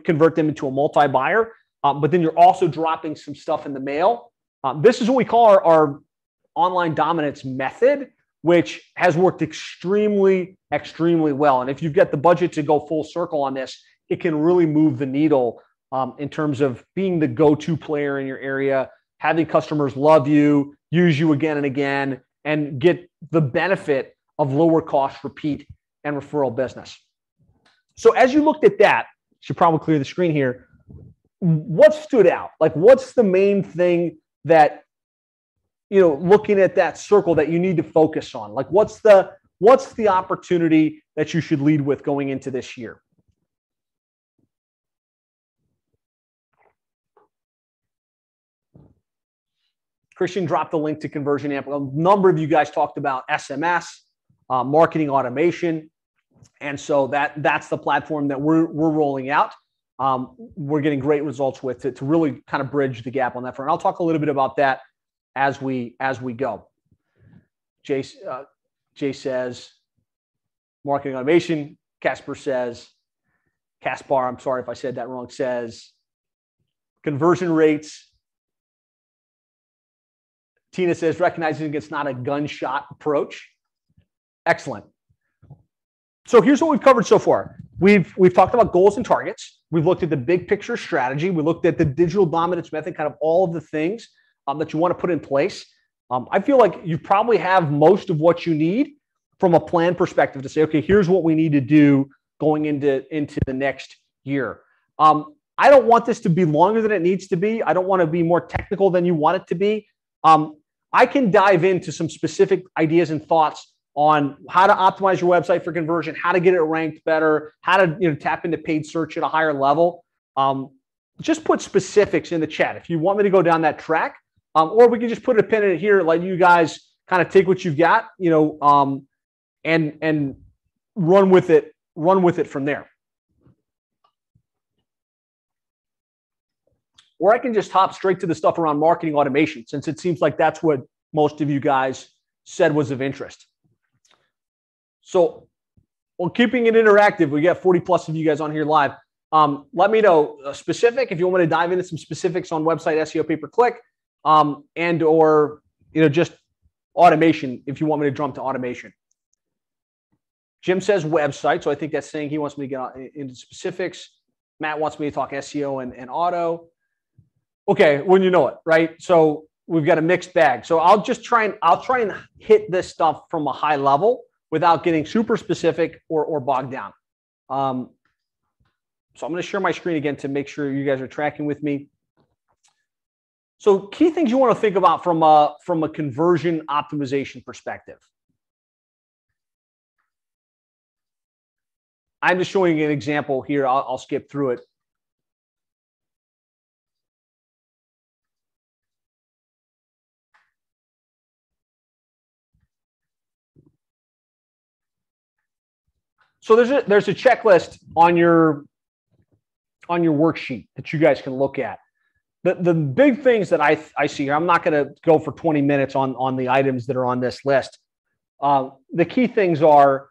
convert them into a multi-buyer. Uh, but then you're also dropping some stuff in the mail. Uh, this is what we call our, our online dominance method, which has worked extremely, extremely well. And if you've got the budget to go full circle on this, it can really move the needle um, in terms of being the go-to player in your area, having customers love you, use you again and again, and get the benefit of lower cost repeat and referral business. So as you looked at that, should probably clear the screen here. What stood out? Like, what's the main thing that you know, looking at that circle that you need to focus on? Like, what's the what's the opportunity that you should lead with going into this year? Christian dropped the link to Conversion Amp. A number of you guys talked about SMS, uh, marketing automation. And so that that's the platform that we're we're rolling out. Um, we're getting great results with to, to really kind of bridge the gap on that front. I'll talk a little bit about that as we as we go. Jay, uh, Jay says marketing automation. Casper says, Caspar, I'm sorry if I said that wrong, says conversion rates. Tina says recognizing it's not a gunshot approach. Excellent. So here's what we've covered so far. We've we've talked about goals and targets. We've looked at the big picture strategy. We looked at the digital dominance method, kind of all of the things um, that you want to put in place. Um, I feel like you probably have most of what you need from a plan perspective to say, okay, here's what we need to do going into into the next year. Um, I don't want this to be longer than it needs to be. I don't want to be more technical than you want it to be. Um, I can dive into some specific ideas and thoughts on how to optimize your website for conversion, how to get it ranked better, how to you know tap into paid search at a higher level. Um, just put specifics in the chat if you want me to go down that track, um, or we can just put a pin in it here, let you guys kind of take what you've got, you know, um, and and run with it, run with it from there. Or I can just hop straight to the stuff around marketing automation, since it seems like that's what most of you guys said was of interest. So, well, keeping it interactive, we got 40 plus of you guys on here live. Um, let me know uh, specific if you want me to dive into some specifics on website SEO pay per click, um, and or you know just automation if you want me to jump to automation. Jim says website, so I think that's saying he wants me to get into specifics. Matt wants me to talk SEO and, and auto. Okay, when you know it, right? So we've got a mixed bag. So I'll just try and I'll try and hit this stuff from a high level without getting super specific or, or bogged down. Um, so I'm going to share my screen again to make sure you guys are tracking with me. So key things you want to think about from a, from a conversion optimization perspective. I'm just showing an example here. I'll, I'll skip through it. So there's a there's a checklist on your on your worksheet that you guys can look at. The the big things that I I see here, I'm not going to go for 20 minutes on on the items that are on this list. Uh, the key things are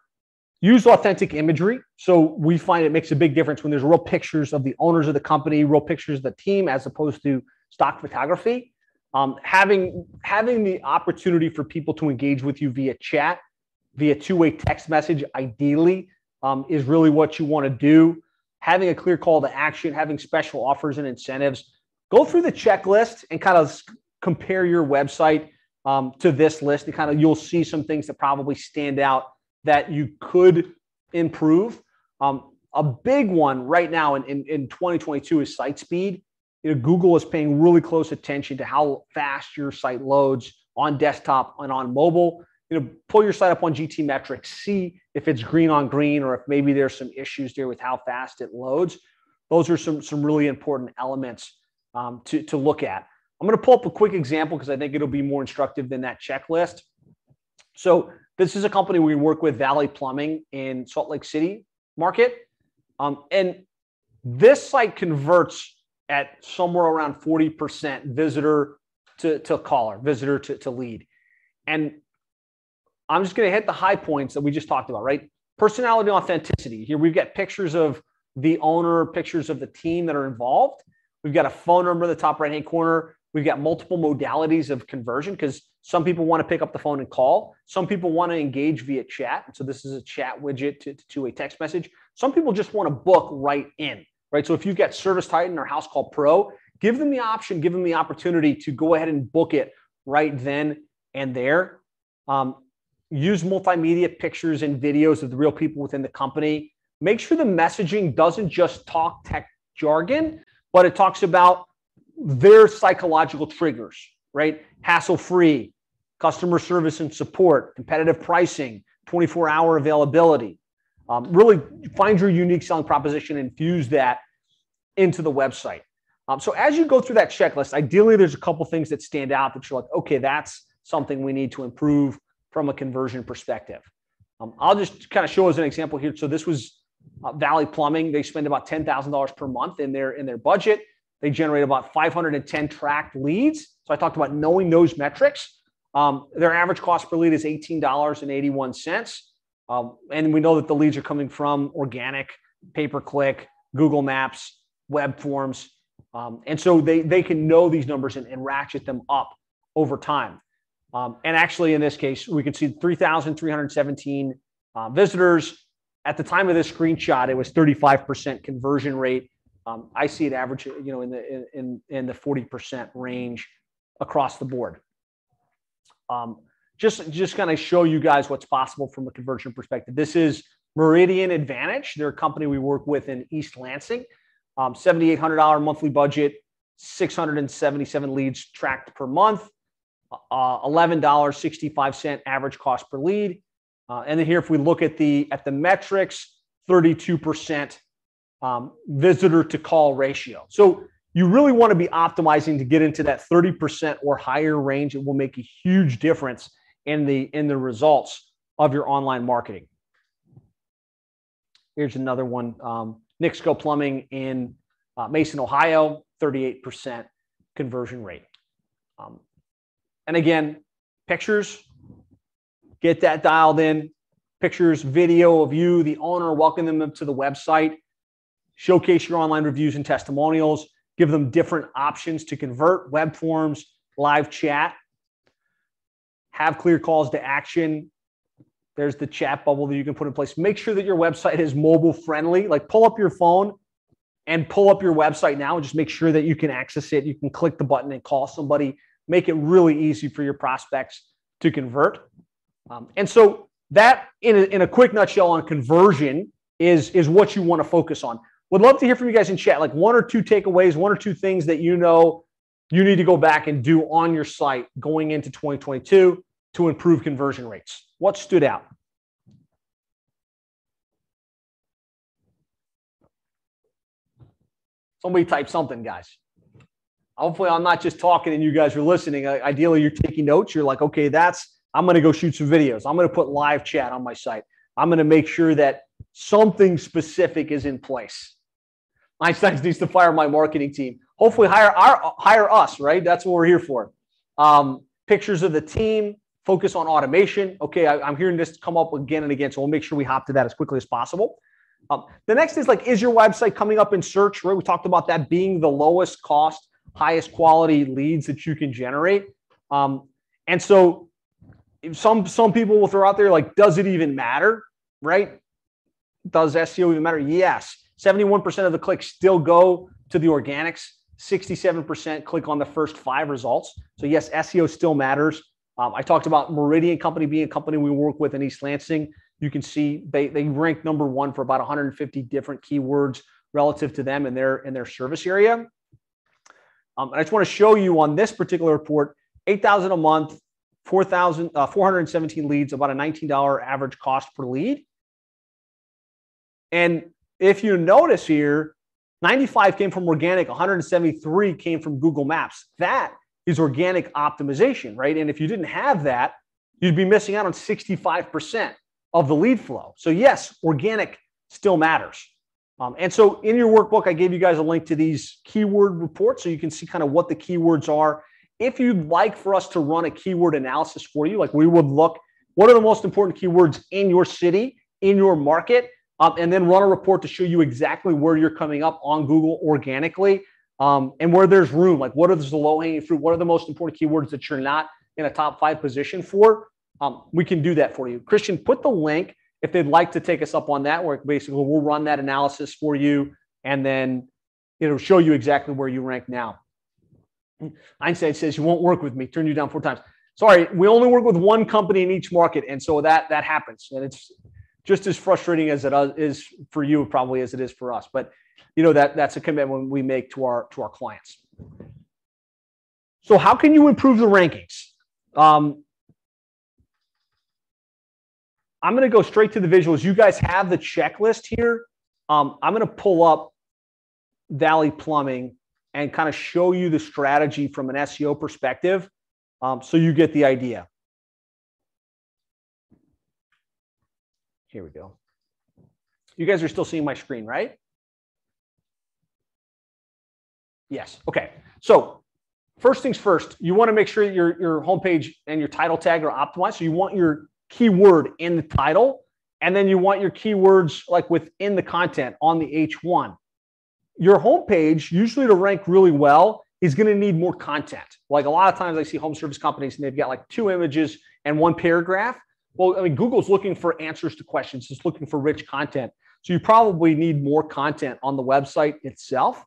use authentic imagery. So we find it makes a big difference when there's real pictures of the owners of the company, real pictures of the team, as opposed to stock photography. Um, having having the opportunity for people to engage with you via chat, via two-way text message, ideally, um, is really what you want to do. Having a clear call to action, having special offers and incentives. Go through the checklist and kind of compare your website um, to this list, and kind of you'll see some things that probably stand out that you could improve. Um, a big one right now in, in, in 2022 is site speed. You know, Google is paying really close attention to how fast your site loads on desktop and on mobile you know, pull your site up on GTmetrix, see if it's green on green or if maybe there's some issues there with how fast it loads. Those are some, some really important elements um, to, to look at. I'm going to pull up a quick example because I think it'll be more instructive than that checklist. So this is a company we work with, Valley Plumbing in Salt Lake City market. Um, and this site converts at somewhere around 40% visitor to, to caller, visitor to, to lead. And I'm just going to hit the high points that we just talked about, right? Personality authenticity. Here we've got pictures of the owner, pictures of the team that are involved. We've got a phone number in the top right hand corner. We've got multiple modalities of conversion because some people want to pick up the phone and call. Some people want to engage via chat. So this is a chat widget to, to a text message. Some people just want to book right in, right? So if you've got ServiceTitan or Housecall Pro, give them the option, give them the opportunity to go ahead and book it right then and there. Um, use multimedia pictures and videos of the real people within the company. Make sure the messaging doesn't just talk tech jargon, but it talks about their psychological triggers, right? Hassle free, customer service and support, competitive pricing, 24 hour availability. Um, really find your unique selling proposition and fuse that into the website. Um, so as you go through that checklist, ideally there's a couple things that stand out that you're like, okay, that's something we need to improve from a conversion perspective. Um, I'll just kind of show as an example here. So this was uh, Valley Plumbing. They spend about ten thousand dollars per month in their in their budget. They generate about 510 tracked leads. So I talked about knowing those metrics. Um, their average cost per lead is $18.81. Um, and we know that the leads are coming from organic, pay per click, Google Maps, web forms. Um, and so they, they can know these numbers and, and ratchet them up over time. Um, and actually, in this case, we can see 3,317 uh, visitors. At the time of this screenshot, it was 35% conversion rate. Um, I see it average, you know, in the in in the 40% range across the board. Um, just just kind of show you guys what's possible from a conversion perspective. This is Meridian Advantage. They're a company we work with in East Lansing. Um, $7,800 monthly budget, 677 leads tracked per month, uh, $11.65 average cost per lead. Uh, and then here, if we look at the at the metrics, 32% um, visitor to call ratio. So you really want to be optimizing to get into that 30% or higher range. It will make a huge difference in the in the results of your online marketing. Here's another one. Um, Nixco Plumbing in uh, Mason, Ohio, 38% conversion rate. Um, and again, pictures, get that dialed in. Pictures, video of you, the owner, welcome them to the website. Showcase your online reviews and testimonials. Give them different options to convert web forms, live chat. Have clear calls to action. There's the chat bubble that you can put in place. Make sure that your website is mobile friendly. Like pull up your phone and pull up your website now and just make sure that you can access it. You can click the button and call somebody. Make it really easy for your prospects to convert. Um, and so that, in a, in a quick nutshell, on conversion is is what you want to focus on. Would love to hear from you guys in chat, like one or two takeaways, one or two things that you know you need to go back and do on your site going into 2022 to improve conversion rates. What stood out? Somebody type something, guys. Hopefully, I'm not just talking and you guys are listening. Ideally, you're taking notes. You're like, okay, that's, I'm going to go shoot some videos. I'm going to put live chat on my site. I'm going to make sure that something specific is in place. Einstein needs to fire my marketing team. Hopefully, hire our hire us. Right? That's what we're here for. Um, pictures of the team. Focus on automation. Okay, I, am hearing this come up again and again, so we'll make sure we hop to that as quickly as possible. Um, the next is like, is your website coming up in search? Right? We talked about that being the lowest cost, highest quality leads that you can generate. Um, and so, some some people will throw out there like, does it even matter? Right? Does SEO even matter? Yes. 71% of the clicks still go to the organics. 67% click on the first five results. So, yes, SEO still matters. Um, I talked about Meridian Company being a company we work with in East Lansing. You can see they, they rank number one for about 150 different keywords relative to them in their, in their service area. Um, and I just want to show you on this particular report 8,000 a month, 4,000, uh, 417 leads, about a $19 average cost per lead. And if you notice here, 95 came from organic, 173 came from Google Maps. That is organic optimization, right? And if you didn't have that, you'd be missing out on 65% of the lead flow. So, yes, organic still matters. Um, and so, in your workbook, I gave you guys a link to these keyword reports so you can see kind of what the keywords are. If you'd like for us to run a keyword analysis for you, like we would look, what are the most important keywords in your city, in your market? um, and then run a report to show you exactly where you're coming up on Google organically um, and where there's room. Like, what are the low hanging fruit? What are the most important keywords that you're not in a top five position for? Um, we can do that for you. Christian, put the link if they'd like to take us up on that work. Basically, we'll run that analysis for you and then it'll show you exactly where you rank now. Einstein says you won't work with me, turn you down four times. Sorry, we only work with one company in each market, and so that that happens, and it's just as frustrating as it is for you probably as it is for us but you know that that's a commitment we make to our to our clients so how can you improve the rankings um, i'm going to go straight to the visuals you guys have the checklist here um, i'm going to pull up valley plumbing and kind of show you the strategy from an seo perspective um, so you get the idea Here we go. You guys are still seeing my screen, right? Yes. Okay. So first things first, you want to make sure your, your homepage and your title tag are optimized. So you want your keyword in the title, and then you want your keywords like within the content on the H1. Your homepage, usually to rank really well, is going to need more content. Like a lot of times I see home service companies and they've got like two images and one paragraph. Well, I mean, Google's looking for answers to questions, it's looking for rich content. So you probably need more content on the website itself.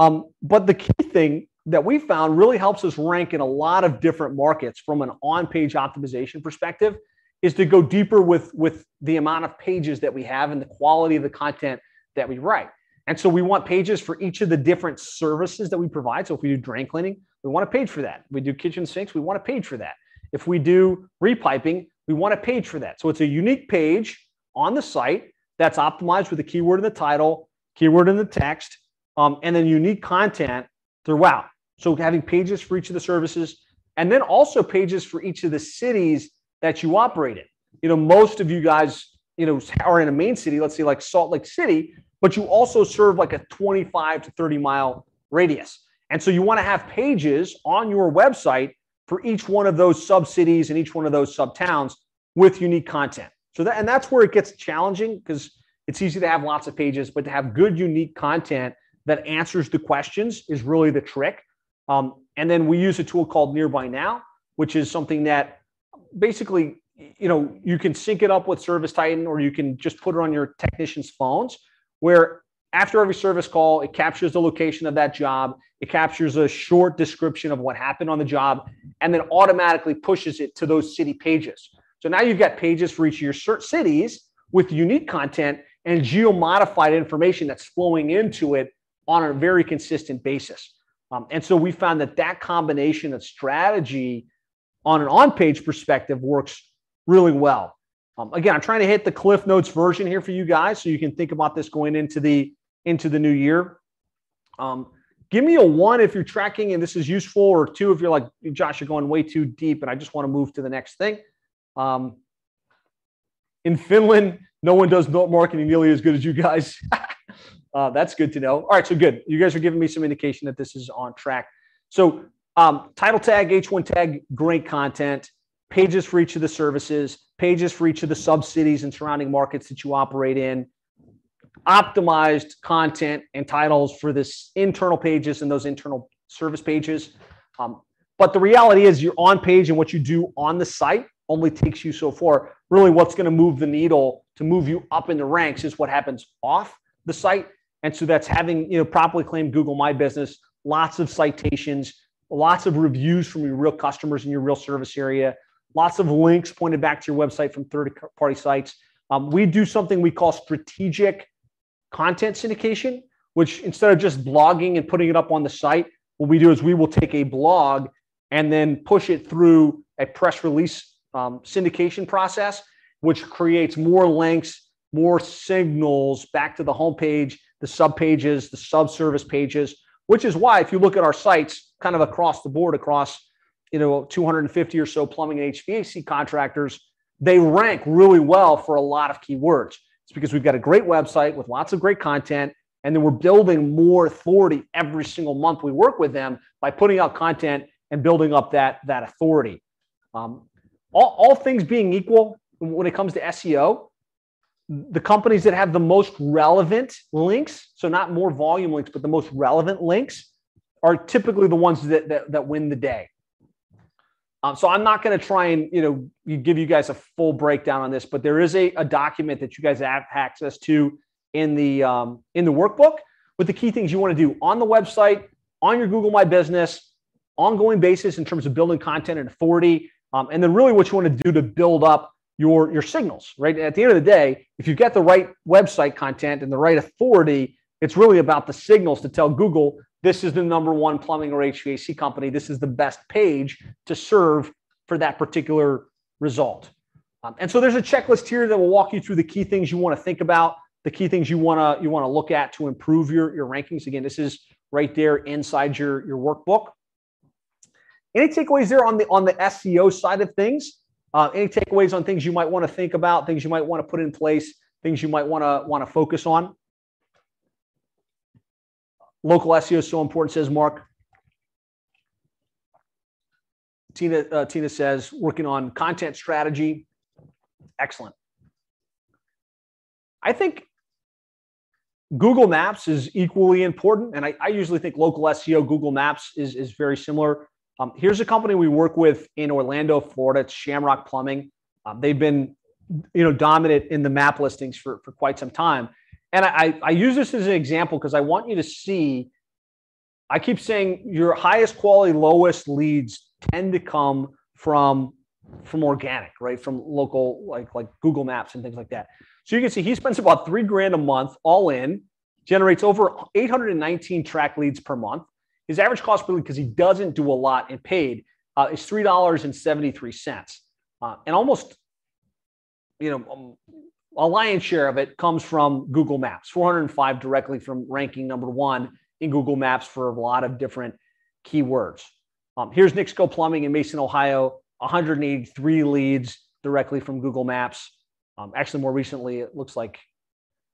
Um, but the key thing that we found really helps us rank in a lot of different markets from an on-page optimization perspective is to go deeper with with the amount of pages that we have and the quality of the content that we write. And so we want pages for each of the different services that we provide. So if we do drain cleaning, we want a page for that. If we do kitchen sinks, we want a page for that. If we do repiping, we want a page for that. So it's a unique page on the site that's optimized with a keyword in the title, keyword in the text, um, and then unique content throughout. So having pages for each of the services, and then also pages for each of the cities that you operate in. You know, most of you guys, you know, are in a main city, let's say like Salt Lake City, but you also serve like a 25 to 30 mile radius. And so you want to have pages on your website for each one of those sub cities and each one of those sub towns with unique content. So that, and that's where it gets challenging because it's easy to have lots of pages, but to have good, unique content that answers the questions is really the trick. Um, and then we use a tool called Nearby Now, which is something that basically, you know, you can sync it up with ServiceTitan or you can just put it on your technicians' phones where after every service call, it captures the location of that job, it captures a short description of what happened on the job, and then automatically pushes it to those city pages. So now you've got pages for each of your cities with unique content and geo modified information that's flowing into it on a very consistent basis. Um, and so we found that that combination of strategy on an on page perspective works really well. Um, again, I'm trying to hit the Cliff Notes version here for you guys so you can think about this going into the into the new year. Um, give me a one if you're tracking and this is useful, or two if you're like, Josh, you're going way too deep and I just want to move to the next thing. Um, in Finland, no one does note marketing nearly as good as you guys. [LAUGHS] uh, that's good to know. All right, so good. You guys are giving me some indication that this is on track. So, um, title tag, H1 tag, great content, pages for each of the services, pages for each of the sub cities and surrounding markets that you operate in, optimized content and titles for this internal pages and those internal service pages. Um, but the reality is, you're on page and what you do on the site only takes you so far. Really, what's going to move the needle to move you up in the ranks is what happens off the site. And so that's having you know properly claimed Google My Business, lots of citations, lots of reviews from your real customers in your real service area, lots of links pointed back to your website from third-party sites. Um, we do something we call strategic content syndication, which instead of just blogging and putting it up on the site, what we do is we will take a blog and then push it through a press release um, syndication process, which creates more links, more signals back to the homepage, the sub pages, the sub-service pages, which is why if you look at our sites kind of across the board, across you know 250 or so plumbing and HVAC contractors, they rank really well for a lot of keywords. It's because we've got a great website with lots of great content, and then we're building more authority every single month we work with them by putting out content and building up that that authority. Um, all, all things being equal, when it comes to SEO, the companies that have the most relevant links, so not more volume links, but the most relevant links, are typically the ones that, that, that win the day. Um, so I'm not going to try and you know give you guys a full breakdown on this, but there is a, a document that you guys have access to in the um, in the workbook with the key things you want to do on the website, on your Google My Business, ongoing basis in terms of building content and authority, um, and then really what you want to do to build up your your signals. Right at the end of the day, if you get the right website content and the right authority, it's really about the signals to tell Google this is the number one plumbing or HVAC company. This is the best page to serve for that particular result. Um, and so there's a checklist here that will walk you through the key things you want to think about, the key things you want to you want to look at to improve your, your rankings. Again, this is right there inside your, your workbook. Any takeaways there on the on the SEO side of things? Uh, any takeaways on things you might want to think about, things you might want to put in place, things you might want to want to focus on? Local SEO is so important, says Mark. Tina, uh, Tina says, working on content strategy. Excellent. I think Google Maps is equally important. And I, I usually think local SEO, Google Maps is, is very similar. Um, here's a company we work with in Orlando, Florida. It's Shamrock Plumbing. Um, they've been, you know, dominant in the map listings for, for quite some time. And I, I use this as an example because I want you to see. I keep saying your highest quality, lowest leads tend to come from from organic, right? From local, like like Google Maps and things like that. So you can see he spends about three grand a month all in, generates over 819 track leads per month. His average cost per lead, because he doesn't do a lot in paid, uh, is three dollars and seventy three cents, uh, and almost, you know, um, a lion's share of it comes from Google Maps. 405 directly from ranking number one in Google Maps for a lot of different keywords. Um, here's Nixco Plumbing in Mason, Ohio, 183 leads directly from Google Maps. Um, actually, more recently, it looks like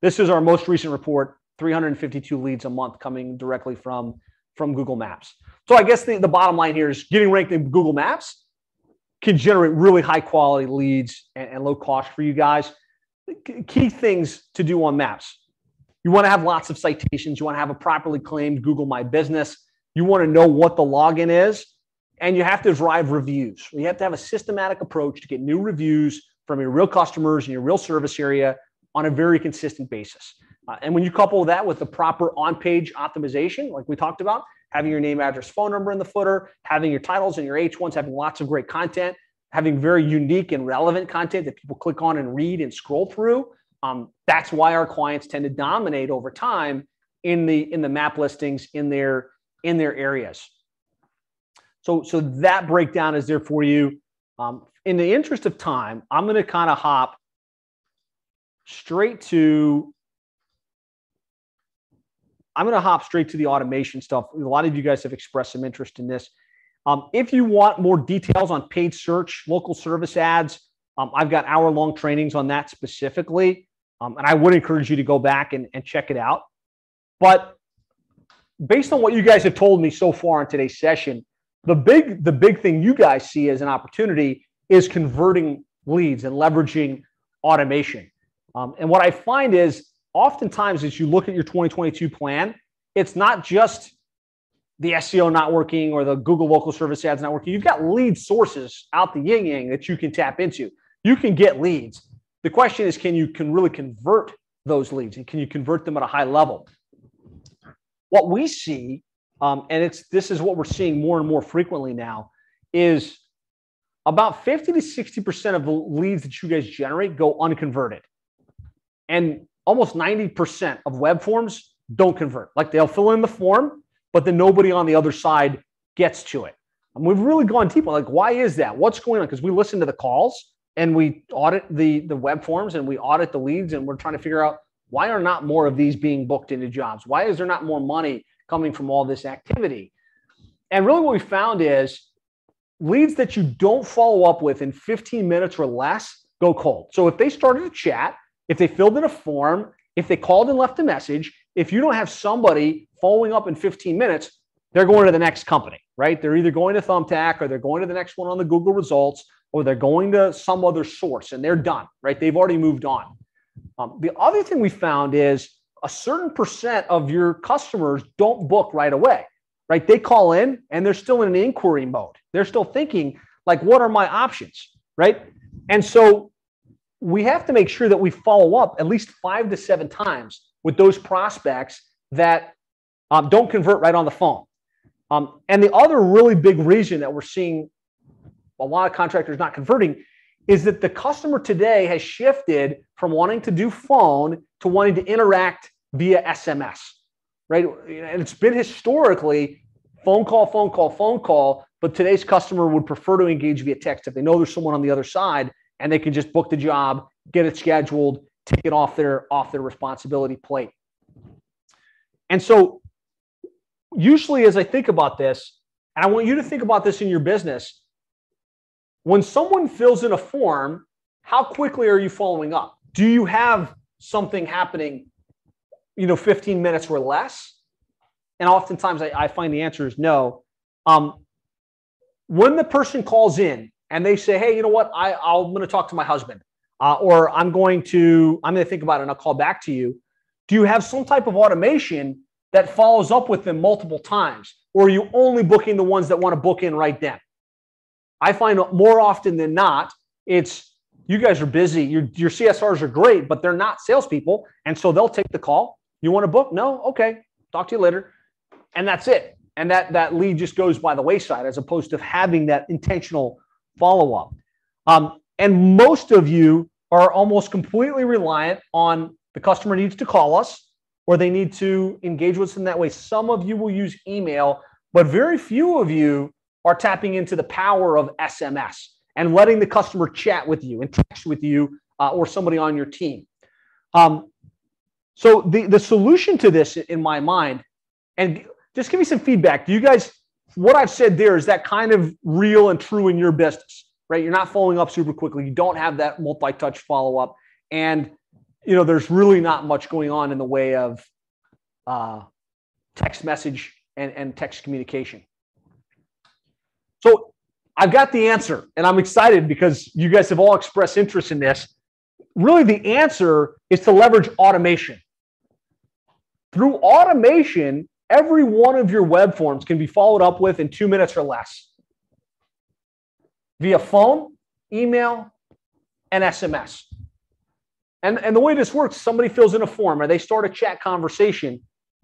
this is our most recent report 352 leads a month coming directly from, from Google Maps. So I guess the, the bottom line here is getting ranked in Google Maps can generate really high quality leads and, and low cost for you guys. Key things to do on maps. You want to have lots of citations. You want to have a properly claimed Google My Business. You want to know what the login is. And you have to drive reviews. You have to have a systematic approach to get new reviews from your real customers in your real service area on a very consistent basis. Uh, and when you couple that with the proper on page optimization, like we talked about, having your name, address, phone number in the footer, having your titles and your H1s, having lots of great content, having very unique and relevant content that people click on and read and scroll through. Um, that's why our clients tend to dominate over time in the in the map listings in their in their areas. So so that breakdown is there for you. Um, in the interest of time, I'm going to kind of hop straight to. I'm going to hop straight to the automation stuff. A lot of you guys have expressed some interest in this. Um, if you want more details on paid search, local service ads, um, I've got hour long trainings on that specifically. Um, and I would encourage you to go back and, and check it out. But based on what you guys have told me so far in today's session, the big the big thing you guys see as an opportunity is converting leads and leveraging automation. Um, and what I find is oftentimes as you look at your 2022 plan, it's not just the SEO not working or the Google local service ads not working. You've got lead sources out the yin yang that you can tap into. You can get leads. The question is, can you can really convert those leads and can you convert them at a high level? What we see, um, and it's this is what we're seeing more and more frequently now, is about 50 to 60% of the leads that you guys generate go unconverted. And almost 90% of web forms don't convert. Like they'll fill in the form, but then nobody on the other side gets to it. And we've really gone deep. Like, why is that? What's going on? Because we listen to the calls and we audit the, the web forms and we audit the leads and we're trying to figure out why are not more of these being booked into jobs? Why is there not more money coming from all this activity? And really what we found is leads that you don't follow up with in 15 minutes or less go cold. So if they started a chat, if they filled in a form, if they called and left a message, if you don't have somebody following up in 15 minutes, they're going to the next company, right? They're either going to Thumbtack or they're going to the next one on the Google results or they're going to some other source and they're done, right? They've already moved on. Um, the other thing we found is a certain percent of your customers don't book right away right? They call in and they're still in an inquiry mode. They're still thinking, like, what are my options, right? And so we have to make sure that we follow up at least five to seven times with those prospects that um, don't convert right on the phone. Um, and the other really big reason that we're seeing a lot of contractors not converting is that the customer today has shifted from wanting to do phone to wanting to interact via SMS right? And it's been historically phone call, phone call, phone call, but today's customer would prefer to engage via text if they know there's someone on the other side and they can just book the job, get it scheduled, take it off their off their responsibility plate. And so usually as I think about this, and I want you to think about this in your business, when someone fills in a form, how quickly are you following up? Do you have something happening you know 15 minutes or less and oftentimes i, I find the answer is no um, when the person calls in and they say, "Hey, you know what? I, I'm going to talk to my husband," uh, or "I'm going to I'm going to think about it and I'll call back to you." Do you have some type of automation that follows up with them multiple times, or are you only booking the ones that want to book in right then? I find more often than not, it's you guys are busy. Your, your CSRs are great, but they're not salespeople. And so they'll take the call. You want to book? No? Okay. Talk to you later. And that's it. And that, that lead just goes by the wayside as opposed to having that intentional follow up. Um, and most of you are almost completely reliant on the customer needs to call us or they need to engage with us in that way. Some of you will use email, but very few of you are tapping into the power of SMS and letting the customer chat with you and text with you uh, or somebody on your team. Um, so the, the solution to this in my mind, and just give me some feedback. Do you guys, what I've said there, is that kind of real and true in your business, right? You're not following up super quickly. You don't have that multi-touch follow-up. And, you know, there's really not much going on in the way of uh, text message and, and text communication. So I've got the answer, and I'm excited because you guys have all expressed interest in this. Really, the answer is to leverage automation. Through automation, every one of your web forms can be followed up with in two minutes or less via phone, email, and SMS. And, and the way this works, somebody fills in a form or they start a chat conversation.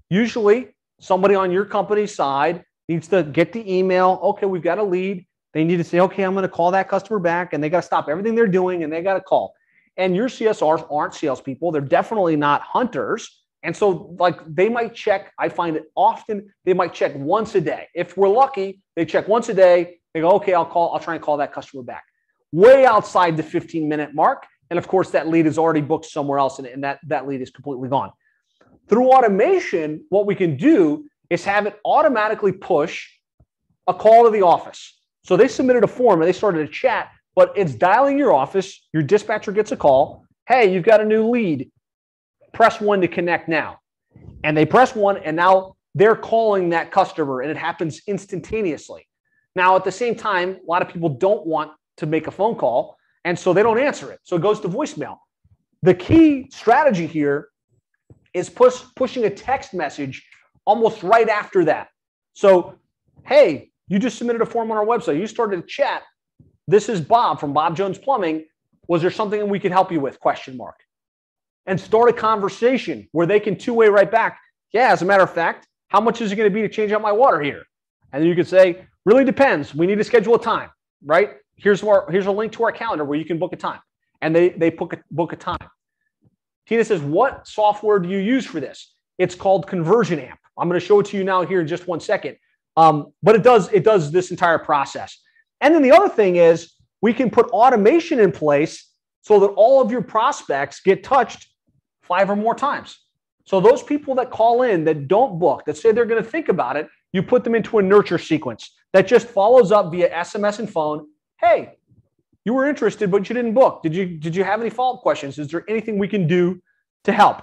Usually, somebody on your company's side needs to get the email. Okay, we've got a lead. They need to say, okay, I'm going to call that customer back, and they got to stop everything they're doing and they got to call. And your CSRs aren't salespeople; they're definitely not hunters. And so, like, they might check. I find it often they might check once a day. If we're lucky, they check once a day. They go, okay, I'll call. I'll try and call that customer back. Way outside the 15 minute mark, and of course, that lead is already booked somewhere else, and, and that that lead is completely gone. Through automation, what we can do is have it automatically push a call to the office. So they submitted a form and they started a chat, but it's dialing your office. Your dispatcher gets a call. Hey, you've got a new lead. Press one to connect now. And they press one, and now they're calling that customer, and it happens instantaneously. Now, at the same time, a lot of people don't want to make a phone call, and so they don't answer it. So it goes to voicemail. The key strategy here is push, pushing a text message almost right after that. So, hey, you just submitted a form on our website. You started a chat. This is Bob from Bob Jones Plumbing. Was there something we could help you with? Question mark. And start a conversation where they can two-way right back. Yeah, as a matter of fact, how much is it going to be to change out my water here? And you could say, really depends. We need to schedule a time, right? Here's our here's a link to our calendar where you can book a time. And they they book a, book a time. Tina says, what software do you use for this? It's called Conversion Amp. I'm going to show it to you now here in just one second. Um, but it does it does this entire process. And then the other thing is we can put automation in place so that all of your prospects get touched five or more times. So those people that call in that don't book, that say they're going to think about it, you put them into a nurture sequence that just follows up via SMS and phone. Hey, you were interested, but you didn't book. Did you did you have any follow-up questions? Is there anything we can do to help?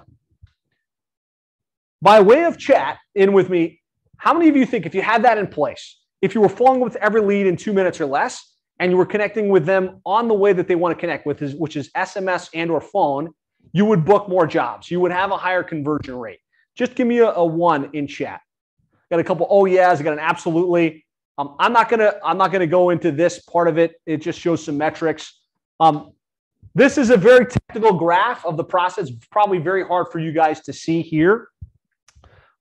By way of chat in with me, how many of you think if you had that in place, if you were following with every lead in two minutes or less, and you were connecting with them on the way that they want to connect with, which is SMS and or phone, you would book more jobs. You would have a higher conversion rate. Just give me a, a one in chat. Got a couple oh yeahs. I got an absolutely. Um, I'm not gonna I'm not gonna go into this part of it. It just shows some metrics. Um, this is a very technical graph of the process. Probably very hard for you guys to see here.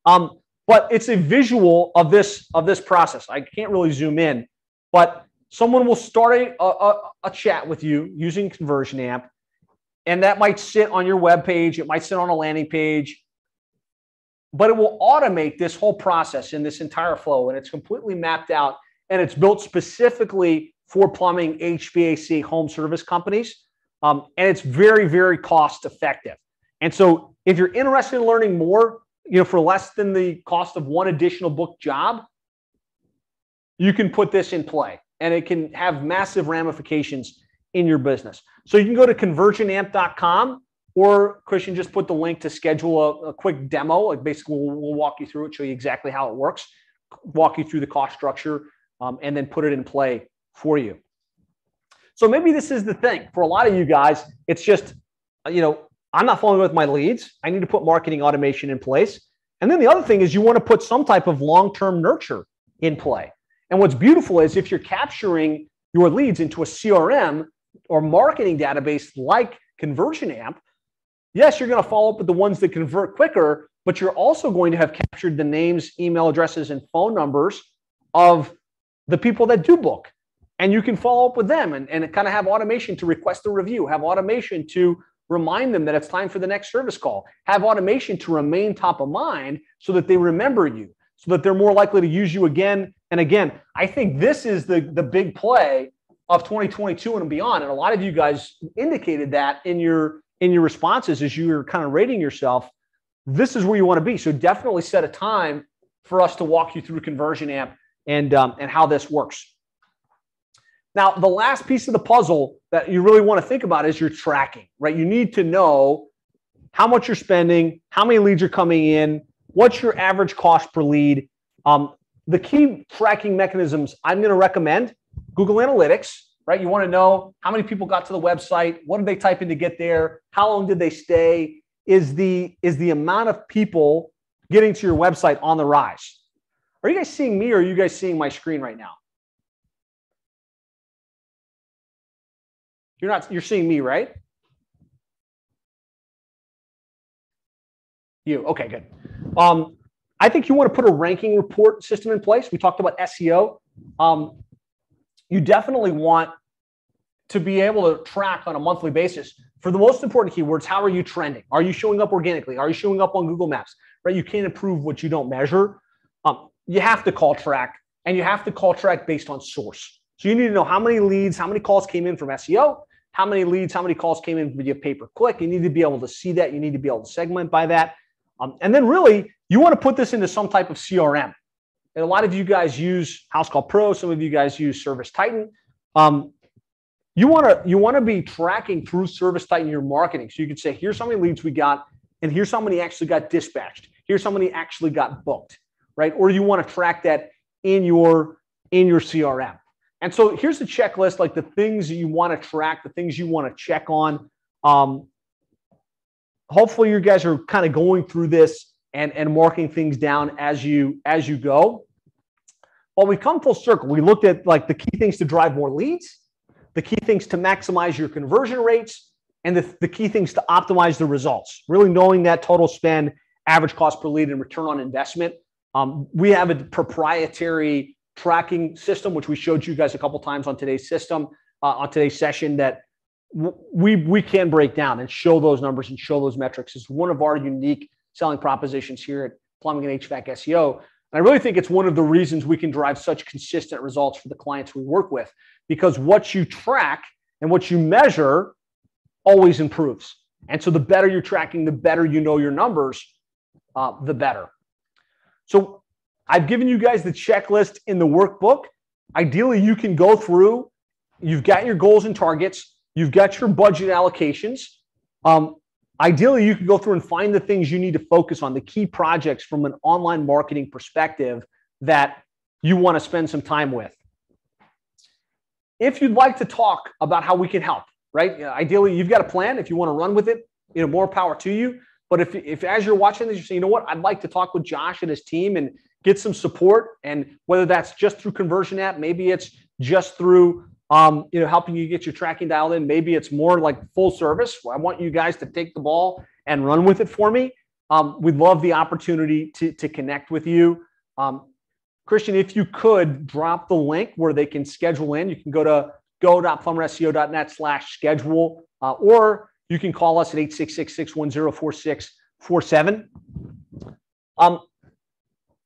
Um, but it's a visual of this of this process. I can't really zoom in, but someone will start a, a, a chat with you using Conversion Amp, and that might sit on your web page. It might sit on a landing page, but it will automate this whole process in this entire flow, and it's completely mapped out, and it's built specifically for plumbing, HVAC, home service companies, um, and it's very very cost effective. And so, if you're interested in learning more, you know, for less than the cost of one additional book job, you can put this in play and it can have massive ramifications in your business. So you can go to conversionamp.com or Christian just put the link to schedule a, a quick demo. Like basically, we'll, we'll, walk you through it, show you exactly how it works, walk you through the cost structure um, and then put it in play for you. So maybe this is the thing for a lot of you guys. It's just, you know, I'm not following with my leads. I need to put marketing automation in place. And then the other thing is you want to put some type of long term nurture in play. And what's beautiful is if you're capturing your leads into a CRM or marketing database like Conversion Amp, yes, you're going to follow up with the ones that convert quicker, but you're also going to have captured the names, email addresses, and phone numbers of the people that do book. And you can follow up with them and, and kind of have automation to request a review, have automation to remind them that it's time for the next service call, have automation to remain top of mind so that they remember you, so that they're more likely to use you again and again. I think this is the, the big play of 2022 and beyond. And a lot of you guys indicated that in your in your responses as you were kind of rating yourself. This is where you want to be. So definitely set a time for us to walk you through Conversion Amp and um, and how this works. Now, the last piece of the puzzle that you really want to think about is your tracking, right? You need to know how much you're spending, how many leads are coming in, what's your average cost per lead. Um, the key tracking mechanisms I'm going to recommend Google Analytics, right? You want to know how many people got to the website, what did they type in to get there, how long did they stay? Is the is the amount of people getting to your website on the rise? Are you guys seeing me or are you guys seeing my screen right now? You're not, you're seeing me, right? You, okay, good. Um, I think you want to put a ranking report system in place. We talked about SEO. Um, you definitely want to be able to track on a monthly basis for the most important keywords. How are you trending? Are you showing up organically? Are you showing up on Google Maps? Right? You can't improve what you don't measure. Um, you have to call track, and you have to call track based on source. So you need to know how many leads, how many calls came in from SEO, how many leads, how many calls came in via pay per click. You need to be able to see that. You need to be able to segment by that. Um, and then really, you want to put this into some type of CRM. And a lot of you guys use Housecall Pro. Some of you guys use ServiceTitan. Um, you want to you want to be tracking through ServiceTitan your marketing. So you could say, here's how many leads we got, and here's how many actually got dispatched. Here's how many actually got booked, right? Or you want to track that in your in your CRM. And so here's the checklist, like the things you want to track, the things you want to check on. Um, hopefully, you guys are kind of going through this and, and marking things down as you as you go. Well, we've come full circle. We looked at like the key things to drive more leads, the key things to maximize your conversion rates, and the, the key things to optimize the results. Really knowing that total spend, average cost per lead, and return on investment. Um, we have a proprietary tracking system, which we showed you guys a couple times on today's system, uh, on today's session, that we we can break down and show those numbers and show those metrics. It's one of our unique selling propositions here at Plumbing and HVAC SEO. I really think it's one of the reasons we can drive such consistent results for the clients we work with, because what you track and what you measure always improves. And so the better you're tracking, the better you know your numbers, uh, the better. So I've given you guys the checklist in the workbook. Ideally, you can go through, you've got your goals and targets, you've got your budget allocations. Um, ideally, you can go through and find the things you need to focus on, the key projects from an online marketing perspective that you want to spend some time with. If you'd like to talk about how we can help, right? Ideally, you've got a plan. If you want to run with it, you know, more power to you. But if, if as you're watching this, you say, you know what, I'd like to talk with Josh and his team and get some support. And whether that's just through Conversion Amp, maybe it's just through um, you know helping you get your tracking dialed in. Maybe it's more like full service. I want you guys to take the ball and run with it for me. Um, we'd love the opportunity to, to connect with you. Um, Christian, if you could drop the link where they can schedule in, you can go to go.plumberseo.net slash schedule, uh, or you can call us at 866-610-4647. Um,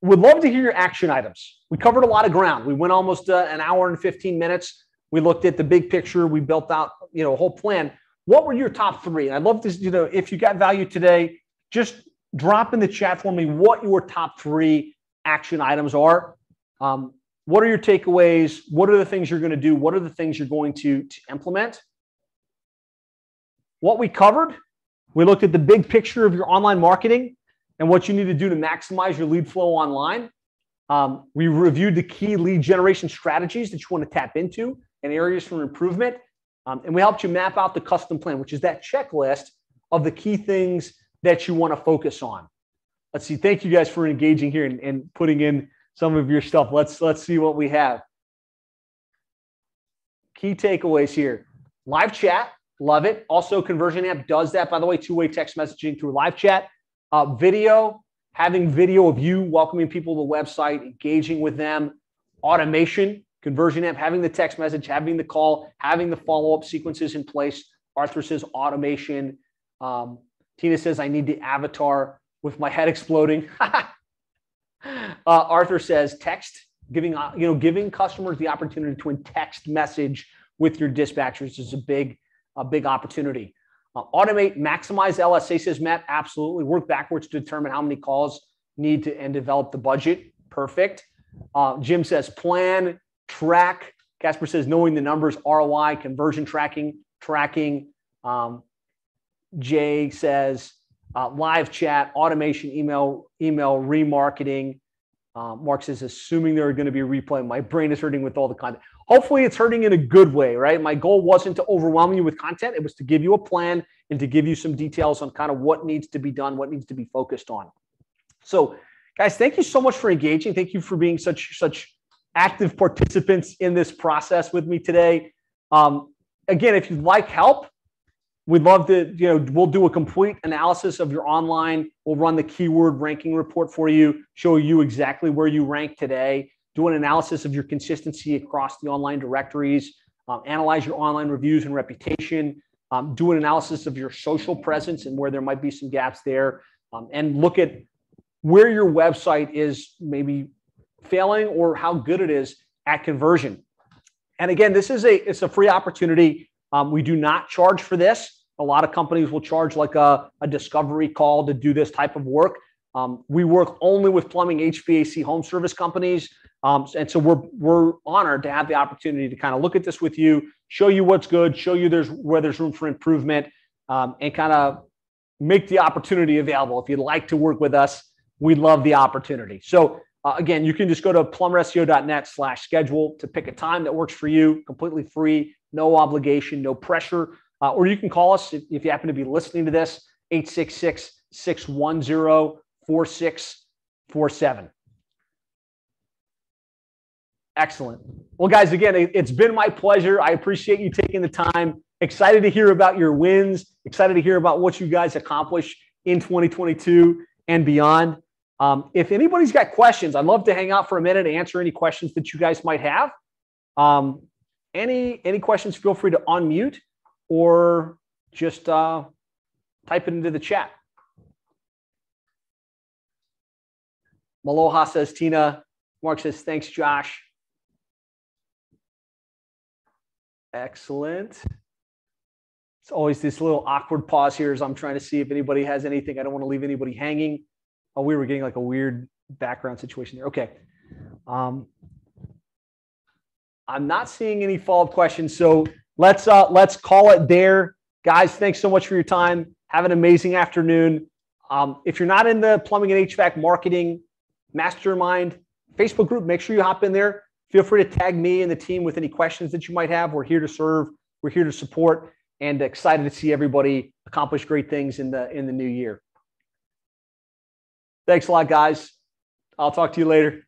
would love to hear your action items. We covered a lot of ground. We went almost uh, an hour and 15 minutes. We looked at the big picture. We built out, you know, a whole plan. What were your top three? And I'd love to, you know, if you got value today, just drop in the chat for me what your top three action items are. Um, what are your takeaways? What are the things you're going to do? What are the things you're going to, to implement? What we covered, we looked at the big picture of your online marketing and what you need to do to maximize your lead flow online. Um, we reviewed the key lead generation strategies that you want to tap into and areas for improvement. Um, and we helped you map out the custom plan, which is that checklist of the key things that you want to focus on. Let's see. Thank you guys for engaging here and, and putting in some of your stuff. Let's let's see what we have. Key takeaways here. Live chat, love it. Also, Conversion Amp does that, by the way, two-way text messaging through live chat. Uh, video, having video of you welcoming people to the website, engaging with them. Automation, Conversion Amp, having the text message, having the call, having the follow-up sequences in place. Arthur says automation. Um, Tina says I need the avatar with my head exploding. [LAUGHS] uh, Arthur says text, giving uh, you know giving customers the opportunity to text message with your dispatchers is a big a big opportunity. Uh, automate, maximize LSA says Matt. Absolutely, work backwards to determine how many calls need to and develop the budget. Perfect. Uh, Jim says plan, track. Casper says knowing the numbers, ROI, conversion tracking, tracking. Um, Jay says uh, live chat, automation, email, email remarketing. Um, Mark says, assuming there are going to be a replay, my brain is hurting with all the content. Hopefully, it's hurting in a good way, right? My goal wasn't to overwhelm you with content, it was to give you a plan and to give you some details on kind of what needs to be done, what needs to be focused on. So, guys, thank you so much for engaging. Thank you for being such such active participants in this process with me today. Um, again, if you'd like help, We'd love to, you know, we'll do a complete analysis of your online. We'll run the keyword ranking report for you, show you exactly where you rank today, do an analysis of your consistency across the online directories, um, analyze your online reviews and reputation, um, do an analysis of your social presence and where there might be some gaps there, um, and look at where your website is maybe failing or how good it is at conversion. And again, this is a it's a free opportunity. Um, we do not charge for this. A lot of companies will charge like a, a discovery call to do this type of work. Um, we work only with plumbing HVAC home service companies. Um, and so we're, we're honored to have the opportunity to kind of look at this with you, show you what's good, show you there's where there's room for improvement, um, and kind of make the opportunity available. If you'd like to work with us, we love the opportunity. So uh, again, you can just go to plumberseo.net slash schedule to pick a time that works for you, completely free, no obligation, no pressure. Uh, or you can call us if, if, you happen to be listening to this, 866 610 4647. Excellent. Well, guys, again, it, it's been my pleasure. I appreciate you taking the time. Excited to hear about your wins, excited to hear about what you guys accomplish in 2022 and beyond. Um, if anybody's got questions, I'd love to hang out for a minute and answer any questions that you guys might have. Um, any any questions? Feel free to unmute or just uh, type it into the chat. Maloha says Tina. Mark says thanks, Josh. Excellent. It's always this little awkward pause here as I'm trying to see if anybody has anything. I don't want to leave anybody hanging. Oh, we were getting like a weird background situation there. Okay. Um, I'm not seeing any follow-up questions. So let's uh, let's call it there, guys. Thanks so much for your time. Have an amazing afternoon. Um, if you're not in the plumbing and HVAC marketing mastermind Facebook group, make sure you hop in there. Feel free to tag me and the team with any questions that you might have. We're here to serve. We're here to support, and excited to see everybody accomplish great things in the in the new year. Thanks a lot, guys. I'll talk to you later.